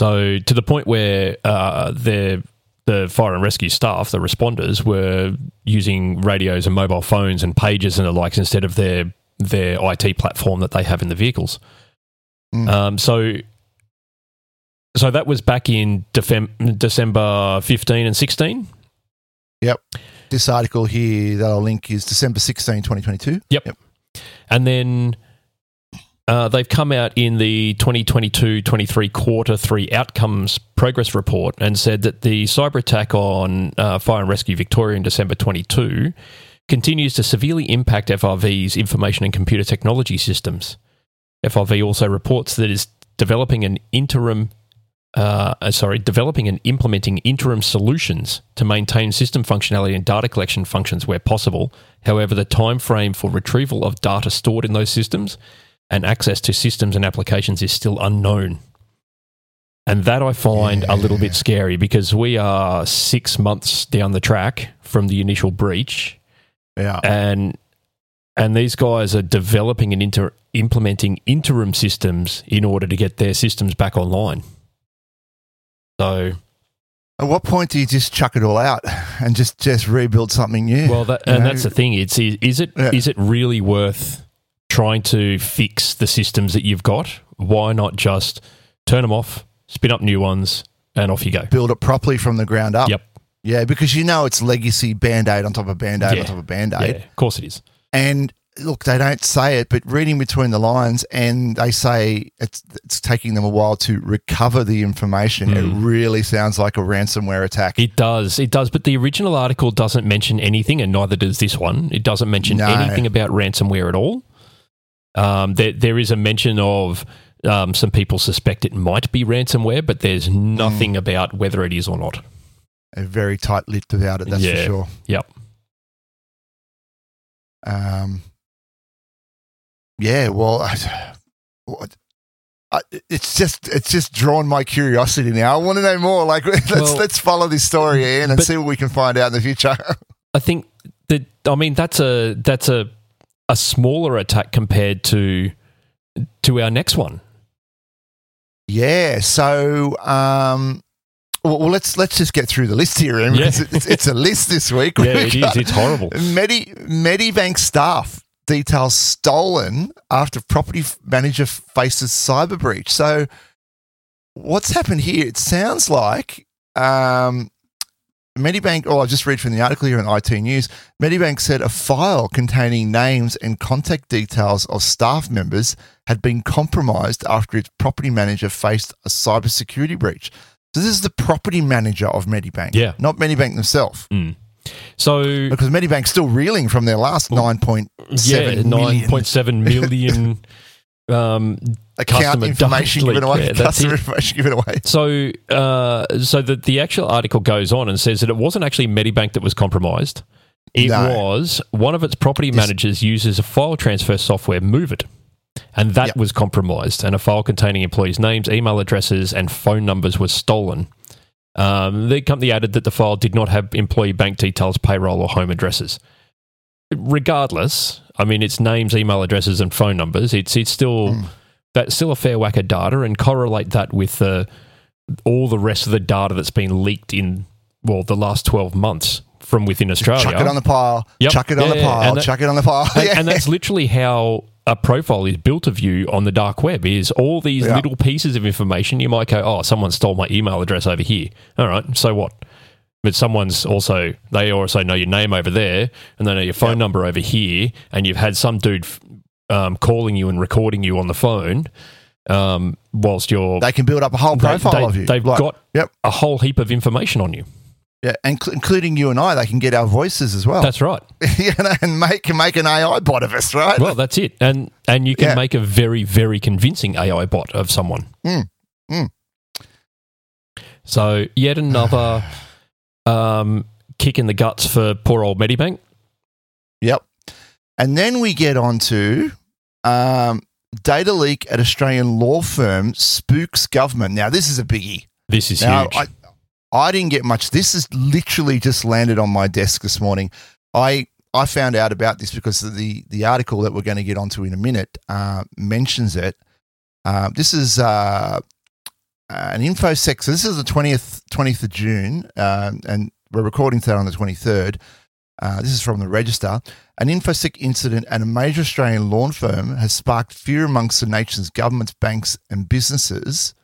So to the point where uh, their the fire and rescue staff, the responders, were using radios and mobile phones and pages and the likes instead of their their IT platform that they have in the vehicles. Mm. Um, so, so that was back in Defem- December fifteen and sixteen. Yep. This article here that I'll link is December 16, 2022. yep. And then uh, they've come out in the 2022 23 quarter three outcomes progress report and said that the cyber attack on uh, Fire and Rescue Victoria in December 22 continues to severely impact FRV's information and computer technology systems. FRV also reports that it is developing an interim. Uh, uh, sorry, developing and implementing interim solutions to maintain system functionality and data collection functions where possible, However, the time frame for retrieval of data stored in those systems and access to systems and applications is still unknown. And that I find a little bit scary because we are six months down the track from the initial breach, Yeah. and and these guys are developing and inter- implementing interim systems in order to get their systems back online. So At what point do you just chuck it all out [LAUGHS] and just just rebuild something new? Well, that, and know? that's the thing. It's is it is Yeah. it really worth trying to fix the systems that you've got? Why not just turn them off, spin up new ones, and off you go? build it properly from the ground up. Yep. Yeah, because you know it's legacy band aid on top of band aid Yeah. on top of band aid. Yeah, of course it is. And look, they don't say it, but reading between the lines, and they say it's it's taking them a while to recover the information. It Mm. really sounds like a ransomware attack. It does. It does. But the original article doesn't mention anything, and neither does this one. It doesn't mention No. anything about ransomware at all. Um, there, there is a mention of um, some people suspect it might be ransomware, but there's Mm. nothing about whether it is or not. They're very tight lipped about it, that's for sure. Yep. Um, yeah, well, I, what- I, it's just it's just drawn my curiosity now. I want to know more. Like, [LAUGHS] let's Well, let's follow this story, Ian, and see what we can find out in the future. [LAUGHS] I think that I mean that's a that's a a smaller attack compared to to our next one. Yeah. So, um, well, well, let's let's just get through the list here, Yeah. because it's, it's a list this week. [LAUGHS] Yeah, it is. It's horrible. Medi Medibank staff details stolen after property manager faces cyber breach. So, what's happened here? It sounds like um, Medibank. Oh, I just read from the article here in IT News. Medibank said a file containing names and contact details of staff members had been compromised after its property manager faced a cybersecurity breach. So this is the property manager of Medibank, Yeah. not Medibank themselves, Mm. So because Medibank's still reeling from their last nine point yeah, seven nine million point seven million. [LAUGHS] um, account customer information given away. Yeah, that's customer information given away. so, uh, so the the actual article goes on and says that it wasn't actually Medibank that was compromised. It No. was one of its property managers uses a file transfer software, MOVEit, and that Yep. was compromised. And a file containing employees' names, email addresses, and phone numbers was stolen. Um, the company added that the file did not have employee bank details, payroll, or home addresses. Regardless, I mean, it's names, email addresses, and phone numbers. It's it's still Mm. that's still a fair whack of data, and correlate that with the all the rest of the data that's been leaked in well the last twelve months from within Australia. Chuck it on the pile. Yep. Chuck it on Yeah, the pile. that- chuck it on the pile. and, and [LAUGHS] that's literally how a profile is built of you on the dark web is all these Yeah. little pieces of information you might go oh someone stole my email address over here all right so what but someone's also they also know your name over there and they know your phone Yep. number over here and you've had some dude um, calling you and recording you on the phone um, whilst you're they can build up a whole they- profile they, of you. they've Like, got Yep. a whole heap of information on you Yeah, and cl- including you and I, they can get our voices as well. that's right [LAUGHS] you know, and make can make an AI bot of us, right? well that's it and and you can Yeah. make a very very convincing ai bot of someone Mm, mm. so yet another [SIGHS] um, kick in the guts for poor old medibank Yep. And then we get on to um, data leak at Australian law firm spooks government. Now, this is a biggie. this is Now, huge I, I didn't get much. This has literally just landed on my desk this morning. I I found out about this because the the article that we're going to get onto in a minute uh, mentions it. Uh, this is uh, an infosec. So this is the twentieth twentieth of June, um, and we're recording that on the twenty third. Uh, this is from the Register. An infosec incident at a major Australian law firm has sparked fear amongst the nation's governments, banks, and businesses.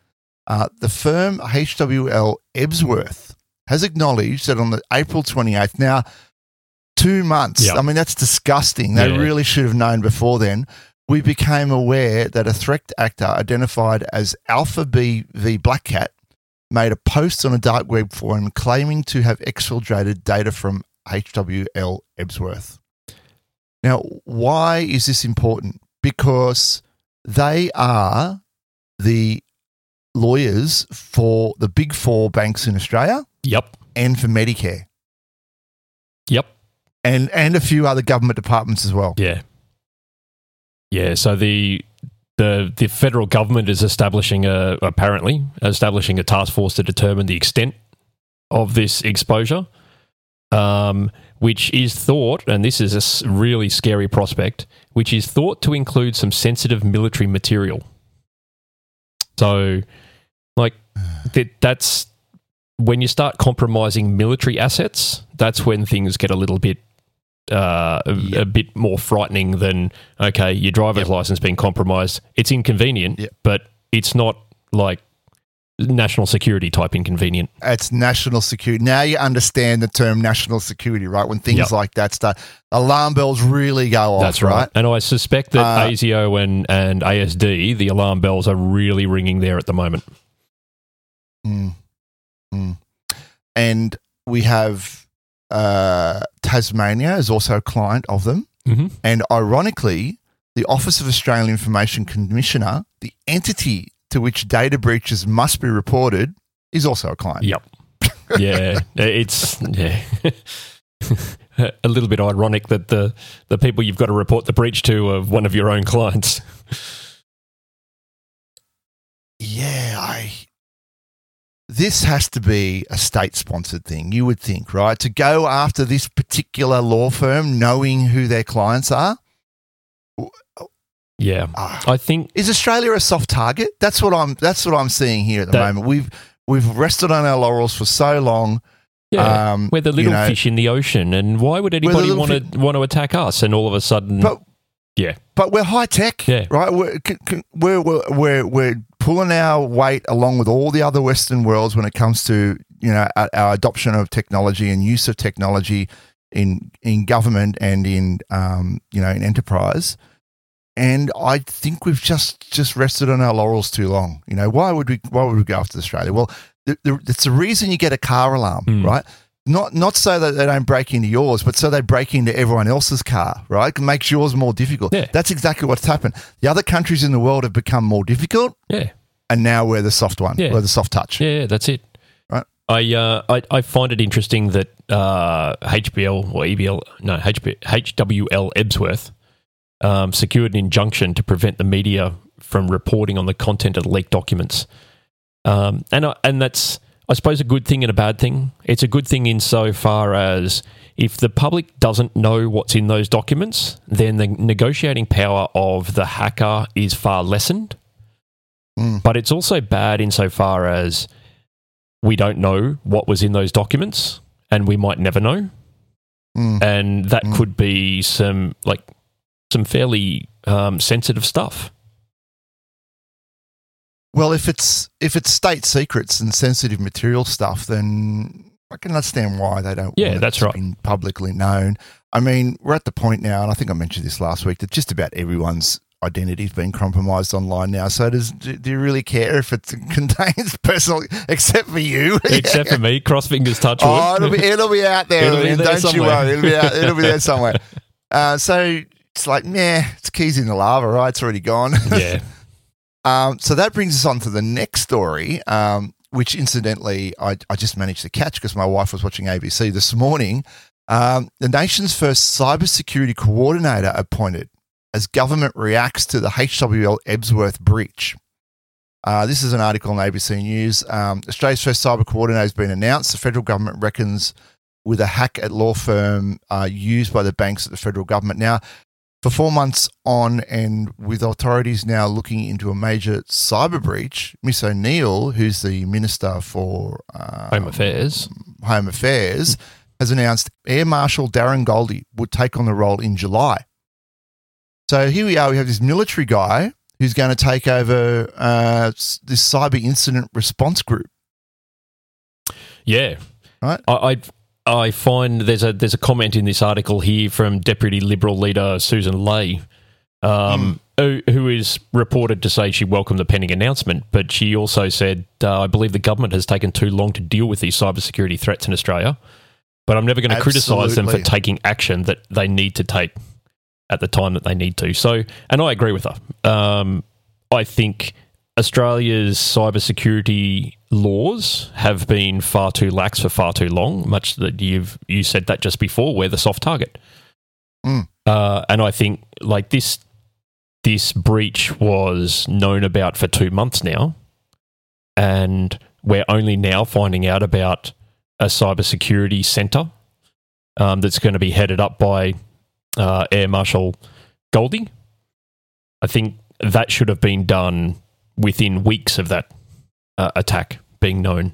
Uh, the firm HWL Ebsworth has acknowledged that on the April 28th, now two months, Yeah. I mean, that's disgusting. They Yeah. really should have known before then. We became aware that a threat actor identified as Alpha B v Black Cat made a post on a dark web forum claiming to have exfiltrated data from HWL Ebsworth. Now, why is this important? Because they are the lawyers for the big four banks in Australia yep and for Medicare yep and, and a few other government departments as well. yeah yeah so the the the federal government is establishing a apparently establishing a task force to determine the extent of this exposure um, which is thought, and this is a really scary prospect, which is thought to include some sensitive military material. So, like, that, that's when you start compromising military assets, that's when things get a little bit. Uh, a, Yep. a bit more frightening than okay, your driver's Yep. license being compromised. It's inconvenient, Yep. but it's not like national security type inconvenient. It's national security. Now you understand the term national security, right? When things like that start, alarm bells really go off, That's right. And I suspect that Uh, ASIO and, and ASD, the alarm bells are really ringing there at the moment. Mm. Mm. And we have uh, Tasmania is also a client of them. Mm-hmm. And ironically, the Office of Australian Information Commissioner, the entity to which data breaches must be reported, is also a client. Yep. Yeah. [LAUGHS] it's yeah. [LAUGHS] a little bit ironic that the, the people you've got to report the breach to are one of your own clients. Yeah, I. This has to be a state sponsored thing, you would think, right? To go after this particular law firm knowing who their clients are. Yeah, Ah. I think Is Australia a soft target? That's what I'm. That's what I'm seeing here at the That- moment. We've we've rested on our laurels for so long. yeah, Um, we're the you little know- fish in the ocean, and why would anybody want to want to attack us? And all of a sudden, But yeah, but we're high tech, Yeah. right? We're, c- c- we're we're we're we're pulling our weight along with all the other Western worlds when it comes to you know our, adoption of technology and use of technology in in government and in um, you know in enterprise. And I think we've just just rested on our laurels too long. You know, why would we why would we go after Australia? Well, the, the, it's the reason you get a car alarm, Hmm. right? Not not so that they don't break into yours, but so they break into everyone else's car, right? It makes yours more difficult. Yeah. That's exactly what's happened. The other countries in the world have become more difficult, yeah, and now we're the soft one. Yeah. We're the soft touch. yeah, yeah, that's it. Right. I, uh, I I find it interesting that uh, HBL or EBL no HB, HWL Ebsworth um, secured an injunction to prevent the media from reporting on the content of the leaked documents, um, and I, and that's I suppose a good thing and a bad thing. It's a good thing insofar as if the public doesn't know what's in those documents, then the negotiating power of the hacker is far lessened. Mm. But it's also bad insofar as we don't know what was in those documents and we might never know. Mm. And that Mm. could be some like some fairly um, sensitive stuff. Well, if it's if it's state secrets and sensitive material stuff, then I can understand why they don't. Yeah, want it that's right. be publicly known. I mean, we're at the point now, and I think I mentioned this last week that just about everyone's identity has been compromised online now. So, does do, do you really care if it [LAUGHS] contains personal, except for you? [LAUGHS] Except for me, cross fingers, touch wood. Oh, it'll be it'll be out there. It'll be there don't you worry. It'll be out, it'll be there [LAUGHS] somewhere. Uh, so it's like, nah, it's keys in the lava, right? It's already gone. yeah, Um, so that brings us on to the next story, um, which incidentally I, I just managed to catch because my wife was watching ABC this morning. Um, the nation's first cybersecurity coordinator appointed as government reacts to the HWL Ebsworth breach. Uh, this is an article on ABC News. Um, Australia's first cyber coordinator has been announced. The federal government reckons with a hack at law firm uh, used by the banks at the federal government. Now, for four months on, and with authorities now looking into a major cyber breach, Miss O'Neill, who's the Minister for um, Home Affairs. Home Affairs, has announced Air Marshal Darren Goldie would take on the role in July. So here we are. We have this military guy who's going to take over uh, this cyber incident response group. Yeah, Right. I, I I find there's a there's a comment in this article here from Deputy Liberal leader Sussan Ley, um, who, who is reported to say she welcomed the pending announcement, but she also said, uh, "I believe the government has taken too long to deal with these cybersecurity threats in Australia, but I'm never going to criticise them for taking action that they need to take at the time that they need to." So, and I agree with her. Um, I think Australia's cybersecurity laws have been far too lax for far too long. Much that you've you said that just before, we're the soft target, Mm. uh, and I think like this this breach was known about for two months now, and we're only now finding out about a cybersecurity centre um, that's going to be headed up by uh, Air Marshal Goldie. I think that should have been done within weeks of that uh, attack being known.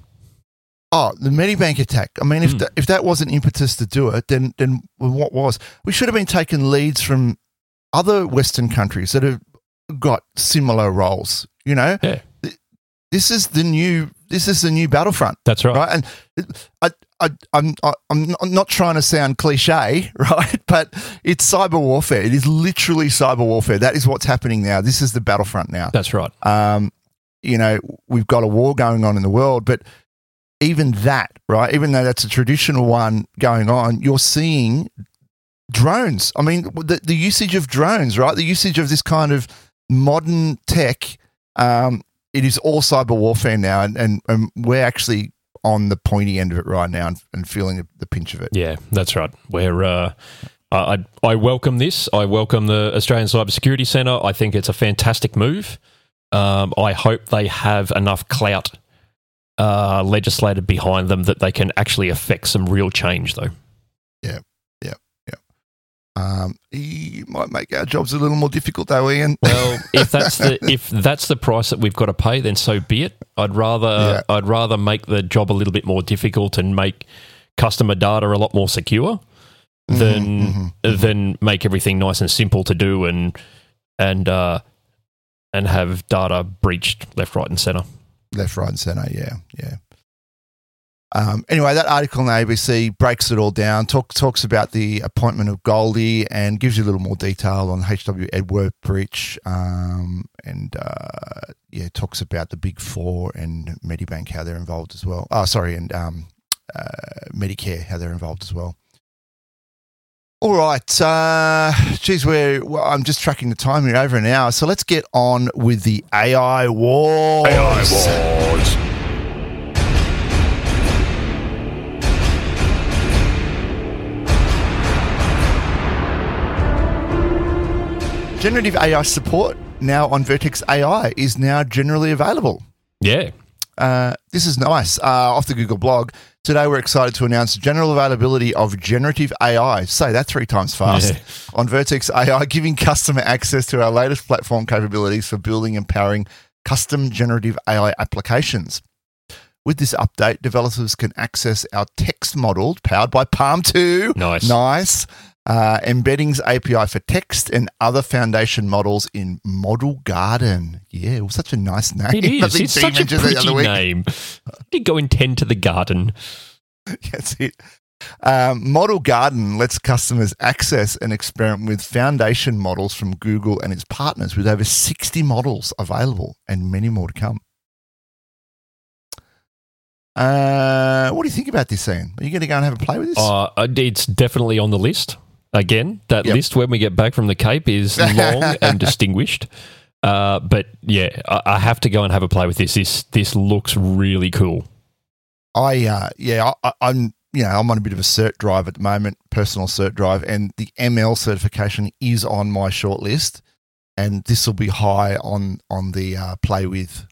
Oh, the Medibank attack. I mean, if Hmm. that, if that wasn't impetus to do it, then then what was? We should have been taking leads from other Western countries that have got similar roles. You know, Yeah. This is the new this is the new battlefront, That's right. right? And it- I, I, I'm I'm not- not trying to sound cliche, [LAUGHS] right? But it's cyber warfare. It is literally cyber warfare. That is what's happening now. This is the battlefront now That's right. um, you know, we've got a war going on in the world, but even that, right, even though that's a traditional one going on, you're seeing drones. I mean, the, the usage of drones, right, the usage of this kind of modern tech, um, it is all cyber warfare now, and, and, and we're actually on the pointy end of it right now and, and feeling the, pinch of it. Yeah, that's right. We're. Uh, I, I I welcome this. I welcome the Australian Cybersecurity Centre. I think it's a fantastic move. Um, I hope they have enough clout uh, legislated behind them that they can actually affect some real change, though. Um, he might make our jobs a little more difficult, though, Ian. Well, [LAUGHS] if that's the if that's the price that we've got to pay, then so be it. I'd rather Yeah. I'd rather make the job a little bit more difficult and make customer data a lot more secure than mhm, than make everything nice and simple to do and and uh, and have data breached left, right, and center. left, right, and centre. Yeah, yeah. Um, anyway, that article in the ABC breaks it all down. Talk, talks about the appointment of Goldie and gives you a little more detail on HW Ebsworth breach. Um, and uh, yeah, talks about the Big Four and Medibank how they're involved as well. Oh, sorry, and um, uh, Medicare how they're involved as well. All right, uh, geez, we're well, I'm just tracking the time here over an hour, so let's get on with the AI wars. AI wars. Generative AI support now on Vertex AI is now generally available. Yeah, Uh, this is nice. Uh, off the Google blog. Today, we're excited to announce general availability of generative AI. Say that three times fast Yeah. on Vertex AI, [LAUGHS] giving customer access to our latest platform capabilities for building and powering custom generative AI applications. With this update, developers can access our text model powered by PaLM 2. Nice. Nice. Uh, embeddings API for text and other foundation models in Model Garden. Yeah, it was such a nice name. it is. [LAUGHS] It's such a mentioned it the pretty other week. name. You go intend to the garden. [LAUGHS] That's it. Um, Model Garden lets customers access and experiment with foundation models from Google and its partners with over 60 models available and many more to come. Uh, what do you think about this, Ian? Are you going to go and have a play with this? Uh, it's definitely on the list. Again, that Yep. list when we get back from the Cape is [LAUGHS] long and distinguished. Uh, but yeah, I, I have to go and have a play with this. This this looks really cool. I uh, yeah, I, I'm you know I'm on a bit of a cert drive at the moment, personal cert drive, and the ML certification is on my short list, and this will be high on on the uh, play with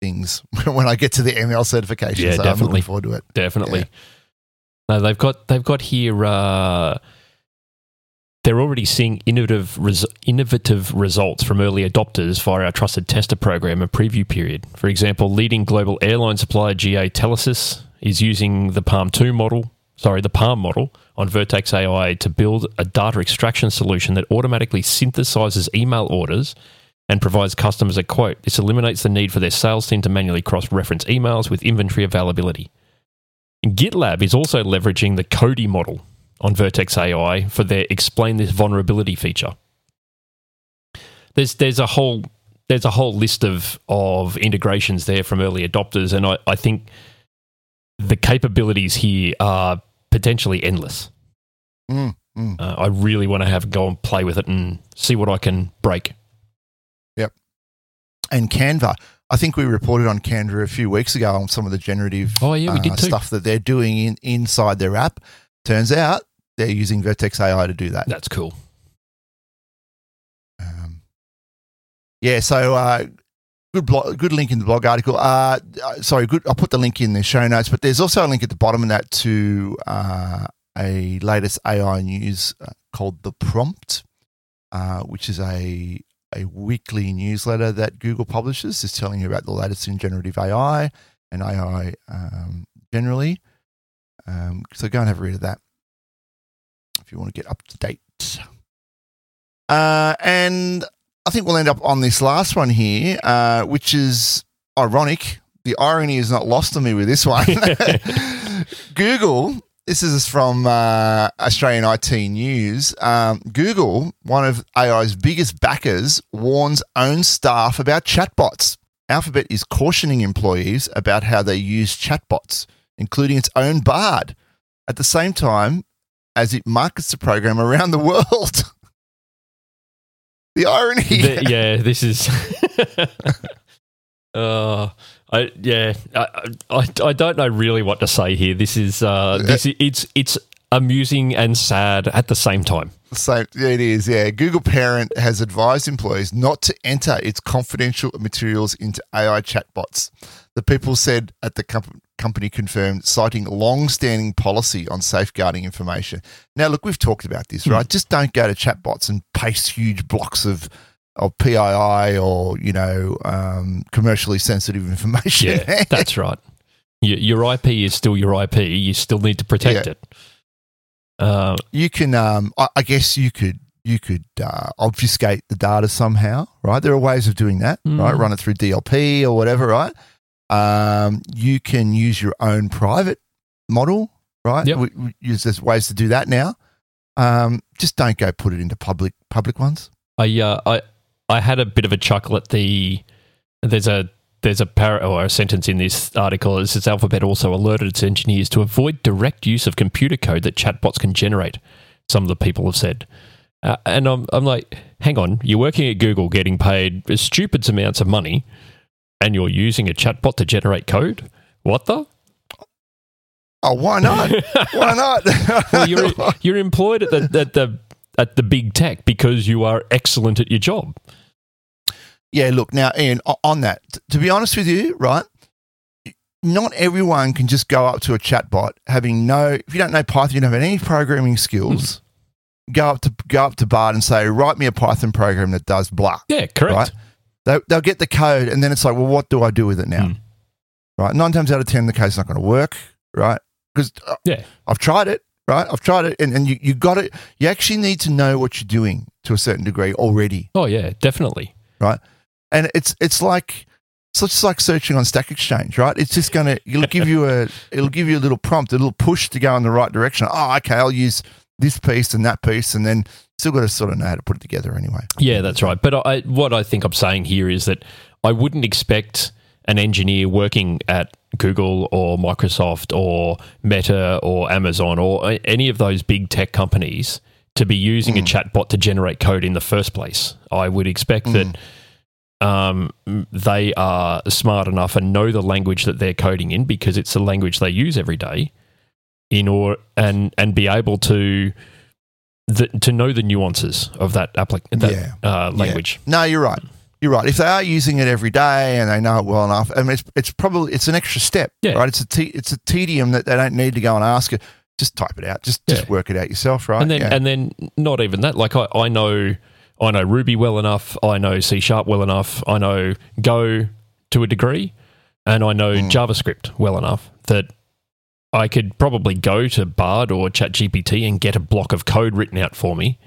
things [LAUGHS] when I get to the ML certification. Yeah, so I'm definitely. looking forward to it. Definitely. Yeah. No, they've got they've got here. Uh, they're already seeing innovative res- innovative results from early adopters via our trusted tester program and preview period. For example, leading global airline supplier GA Telesis is using the PaLM 2 model, sorry, the PaLM model on Vertex AI to build a data extraction solution that automatically synthesizes email orders and provides customers a quote. This eliminates the need for their sales team to manually cross reference emails with inventory availability. GitLab is also leveraging the Codey model on Vertex AI for their explain this vulnerability feature. There's there's a whole there's a whole list of of integrations there from early adopters, and I, I think the capabilities here are potentially endless. Mm, mm. Uh, I really want to have go and play with it and see what I can break. Yep. And Canva. I think we reported on Canva a few weeks ago on some of the generative Oh yeah, uh, stuff that they're doing in, inside their app. Turns out they're using Vertex AI to do that. That's cool. Um, yeah, so uh, good blog, good link in the blog article. Uh, uh, sorry, good. I'll put the link in the show notes, but there's also a link at the bottom of that to uh, a latest AI news uh, called the Prompt, uh, which is a a weekly newsletter that Google publishes, just telling you about the latest in generative AI and AI um, generally. Um, so go and have a read of that if you want to get up to date. Uh, and I think we'll end up on this last one here, uh, which is ironic. The irony is not lost on me with this one. [LAUGHS] Google, this is from uh, Australian IT News. Um, Google, one of AI's biggest backers, warns own staff about chatbots. Alphabet is cautioning employees about how they use chatbots, including its own Bard, at the same time as it markets the program around the world. [LAUGHS] the irony. The- yeah, this is. [LAUGHS] uh, I yeah, I, I I don't know really what to say here. This is uh, this i- it's it's amusing and sad at the same time. So it is, yeah. Google Parent has advised employees not to enter its confidential materials into AI chatbots. The people said at the com- company confirmed, citing long-standing policy on safeguarding information. Now, look, we've talked about this, right? Just don't go to chatbots and paste huge blocks of of PII or you know um, commercially sensitive information. Yeah, [LAUGHS] that's right. Your, your IP is still your IP. You still need to protect Yeah. it. Uh, you can um I, I guess you could you could uh, obfuscate the data somehow right? There are ways of doing that right? Mm. run it through dlp or whatever right? Um you can use your own private model right? Yep. we, we use there's ways to do that now. Um just don't go put it into public public ones. I uh, I I had a bit of a chuckle at the there's a there's a par- or a sentence in this article. It says Alphabet also alerted its engineers to avoid direct use of computer code that chatbots can generate. Some of the people have said, uh, and I'm I'm like, hang on, you're working at Google, getting paid stupid amounts of money, and you're using a chatbot to generate code. What the? oh why not [LAUGHS] why not Well, you're you're employed at the at the at the big tech because you are excellent at your job. Yeah, look, now, Ian, on that, to be honest with you, right, not everyone can just go up to a chatbot having no, if you don't know Python, you don't have any programming skills, go up to go up to Bard and say, write me a Python program that does blah. Yeah, correct. Right. They, they'll get the code and then it's like, well, what do I do with it now? Hmm. Right. Nine times out of 10, the code's not going to work. Right. Because Yeah. I've tried it. Right. I've tried it. And, and you, you got it. You actually need to know what you're doing to a certain degree already Oh yeah, definitely. And it's it's like it's just like searching on Stack Exchange, right? It's just gonna it'll give you a it'll give you a little prompt, a little push to go in the right direction. Oh, okay, I'll use this piece and that piece, and then still got to sort of know how to put it together anyway. Yeah, that's right. But I, what I think I'm saying here is that I wouldn't expect an engineer working at Google or Microsoft or Meta or Amazon or any of those big tech companies to be using a mm. chatbot to generate code in the first place. I would expect that mm. Um, they are smart enough and know the language that they're coding in because it's the language they use every day in or and and be able to the, to know the nuances of that applic- that Yeah. uh, Yeah. language. No, you're right. You're right. If they are using it every day and they know it well enough, I mean, it's, it's probably it's an extra step, Yeah. right? It's a te- it's a tedium that they don't need to go and ask it. Just type it out. Just just Yeah. work it out yourself, right? and then Yeah. and then not even that. Like I, I know I know Ruby well enough. I know C sharp well enough. I know Go to a degree, and I know Mm. JavaScript well enough that I could probably go to Bard or ChatGPT and get a block of code written out for me.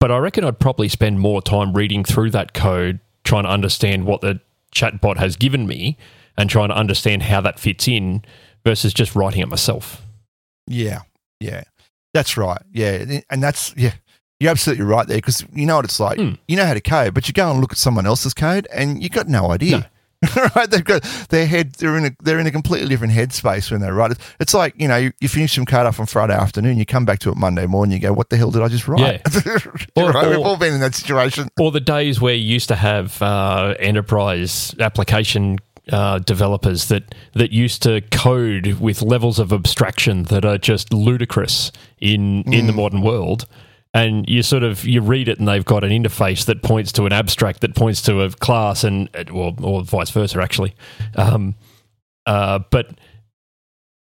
But I reckon I'd probably spend more time reading through that code, trying to understand what the chatbot has given me, and trying to understand how that fits in, versus just writing it myself. Yeah, yeah, that's right. Yeah, and that's yeah, you're absolutely right there because you know what it's like. Hmm. You know how to code, but you go and look at someone else's code, and you got no idea. [LAUGHS] right? They've got their head. They're in a they're in a completely different headspace when they write it. It's like you know you, you finish some code off on Friday afternoon, you come back to it Monday morning, you go, "What the hell did I just write?" [LAUGHS] Or- right? We've all been in that situation. or the days where you used to have uh, enterprise application uh, developers that that used to code with levels of abstraction that are just ludicrous in in the modern world. And you sort of you read it, and they've got an interface that points to an abstract that points to a class, and or, or vice versa, actually. Um, uh, but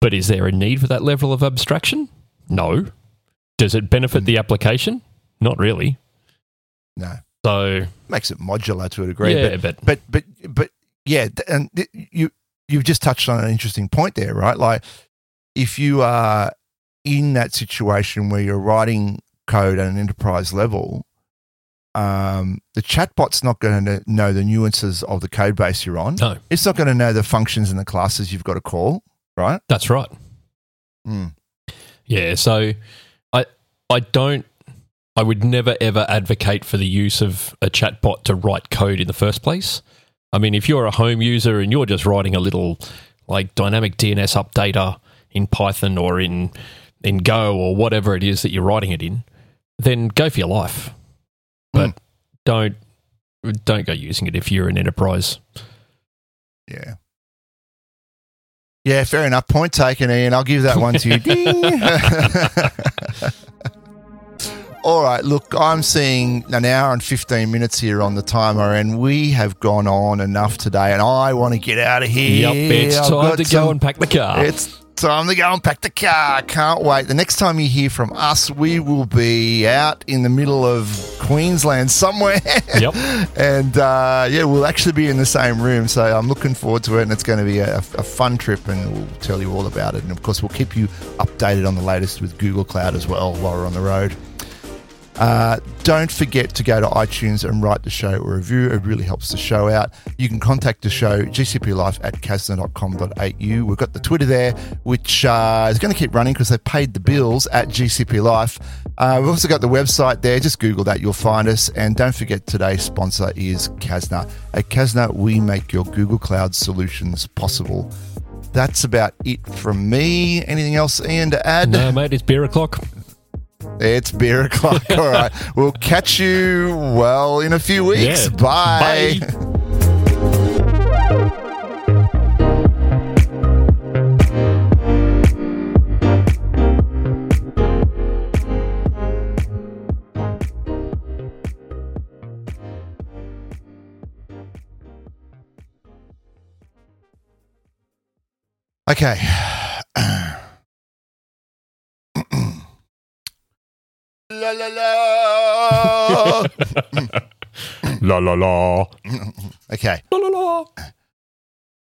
but is there a need for that level of abstraction? No. Does it benefit the application? Not really. No, So makes it modular to a degree. yeah, but but, but but but yeah, and you you've just touched on an interesting point there, right? Like if you are in that situation where you're writing code at an enterprise level, um, the chatbot's not going to know the nuances of the code base you're on. no, It's not going to know the functions and the classes you've got to call, right? that's right. Mm. Yeah, so I I don't I would never ever advocate for the use of a chatbot to write code in the first place. I mean, if you're a home user and you're just writing a little like dynamic DNS updater in Python or in in Go or whatever it is that you're writing it in, then go for your life. But hmm. don't don't go using it if you're an enterprise. Yeah. Yeah, fair enough. Point taken, Ian. I'll give that one to you. [LAUGHS] [LAUGHS] All right, look, I'm seeing an hour and 15 minutes here on the timer, and we have gone on enough today, and I want to get out of here. Yep, it's I've time to some- go and pack the car. It's time to go and pack the car. Can't wait. The next time you hear from us, we will be out in the middle of Queensland somewhere. [LAUGHS] Yep. and uh, yeah, we'll actually be in the same room. So I'm looking forward to it, and it's going to be a, a fun trip, and we'll tell you all about it. And of course, we'll keep you updated on the latest with Google Cloud as well while we're on the road. Uh, don't forget to go to iTunes and write the show a review. It really helps the show out. You can contact the show, gcplife at kasna.com.au. We've got the Twitter there, which uh, is going to keep running because they paid the bills at GCP Life. Uh, we've also got the website there. Just Google that, you'll find us. And don't forget, today's sponsor is Kasna. At Kasna, we make your Google Cloud solutions possible. That's about it from me. Anything else, Ian, to add? no, mate, it's beer o'clock. It's beer o'clock. [LAUGHS] All right. We'll catch you, well, in a few weeks. Yeah. Bye. Bye. Okay. [CLEARS THROAT] la la la. [LAUGHS] La la la. [LAUGHS] okay. La la la.